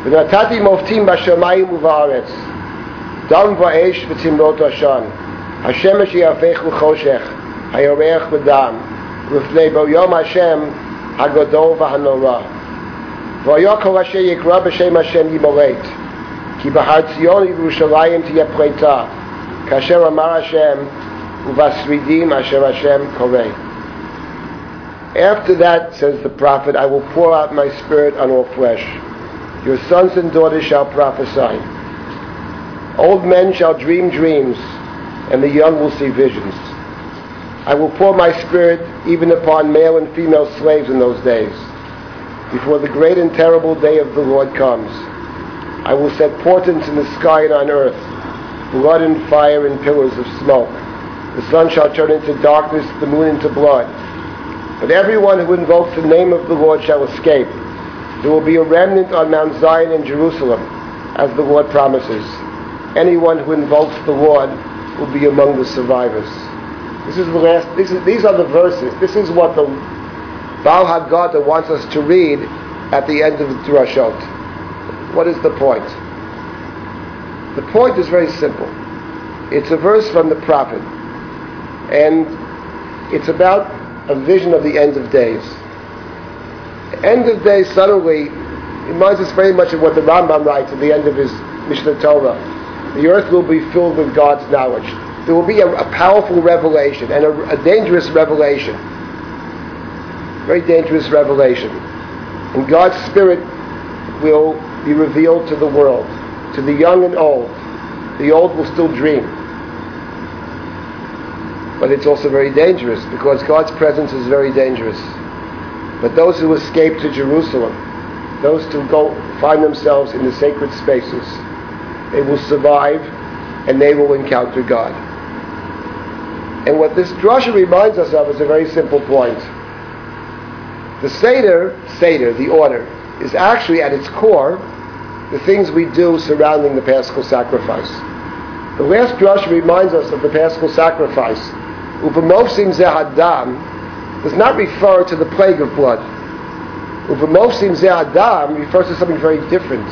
ונתתי מופתים בשמיים ובארץ, דם ואש וצמרות עשן. השמש יהפך לחושך, הירח לדם, לפני בו יום השם הגדול והנורא. והיה כל אשר יקרא בשם השם ימולט, כי בהר ציון ירושלים תהיה פריטה, כאשר אמר השם, ובשרידים אשר השם קורא. After that, says the prophet, I will pour out my spirit on all flesh. Your sons and daughters shall prophesy. Old men shall dream dreams, and the young will see visions. I will pour my spirit even upon male and female slaves in those days, before the great and terrible day of the Lord comes. I will set portents in the sky and on earth, blood and fire and pillars of smoke. The sun shall turn into darkness, the moon into blood. But everyone who invokes the name of the Lord shall escape. There will be a remnant on Mount Zion in Jerusalem, as the Lord promises. Anyone who invokes the Lord will be among the survivors. This is the last. This is, these are the verses. This is what the Baal Haggadah wants us to read at the end of the Drashot. What is the point? The point is very simple. It's a verse from the prophet, and it's about a vision of the end of days. End of days suddenly reminds us very much of what the Rambam writes at the end of his Mishneh Torah. The earth will be filled with God's knowledge. There will be a, a powerful revelation and a, a dangerous revelation. Very dangerous revelation. And God's Spirit will be revealed to the world, to the young and old. The old will still dream. But it's also very dangerous because God's presence is very dangerous. But those who escape to Jerusalem, those who go find themselves in the sacred spaces, they will survive and they will encounter God. And what this drasha reminds us of is a very simple point. The Seder, Seder, the order, is actually at its core the things we do surrounding the Paschal sacrifice. The last drush reminds us of the Paschal sacrifice. Upamovsim zehadam does not refer to the plague of blood. Upamovsim zehadam refers to something very different.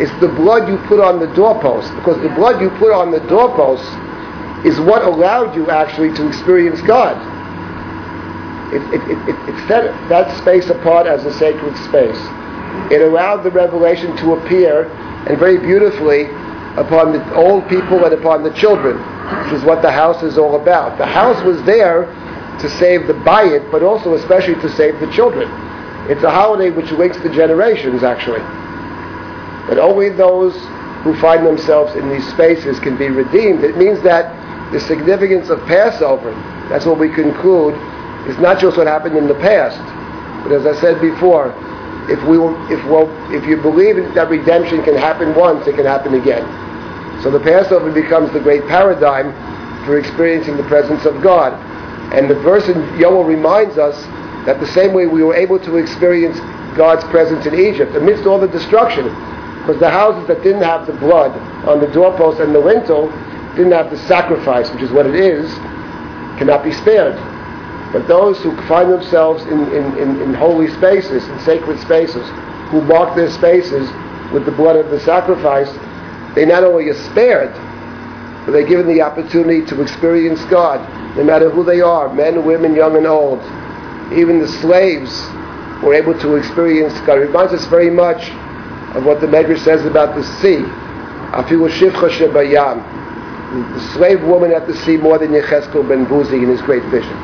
It's the blood you put on the doorpost, because the blood you put on the doorpost is what allowed you actually to experience God. It, it, it, it, set that space apart as a sacred space. It allowed the revelation to appear and very beautifully upon the old people and upon the children, which is what the house is all about. The house was there to save the bayit, but also especially to save the children. It's a holiday which links the generations, actually. But only those who find themselves in these spaces can be redeemed. It means that the significance of Passover, that's what we conclude, is not just what happened in the past, but as I said before, if we if you believe that redemption can happen once, it can happen again. So the Passover becomes the great paradigm for experiencing the presence of God. And the verse in Yoel reminds us that the same way we were able to experience God's presence in Egypt amidst all the destruction, because the houses that didn't have the blood on the doorpost and the lintel didn't have the sacrifice, which is what it is, cannot be spared. But those who find themselves in, in, in, in holy spaces, in sacred spaces, who mark their spaces with the blood of the sacrifice, they not only are spared, but they're given the opportunity to experience God, no matter who they are, men, women, young and old. Even the slaves were able to experience God. It reminds us very much of what the Medrash says about the sea. The slave woman at the sea more than Yecheskel ben Buzi in his great vision.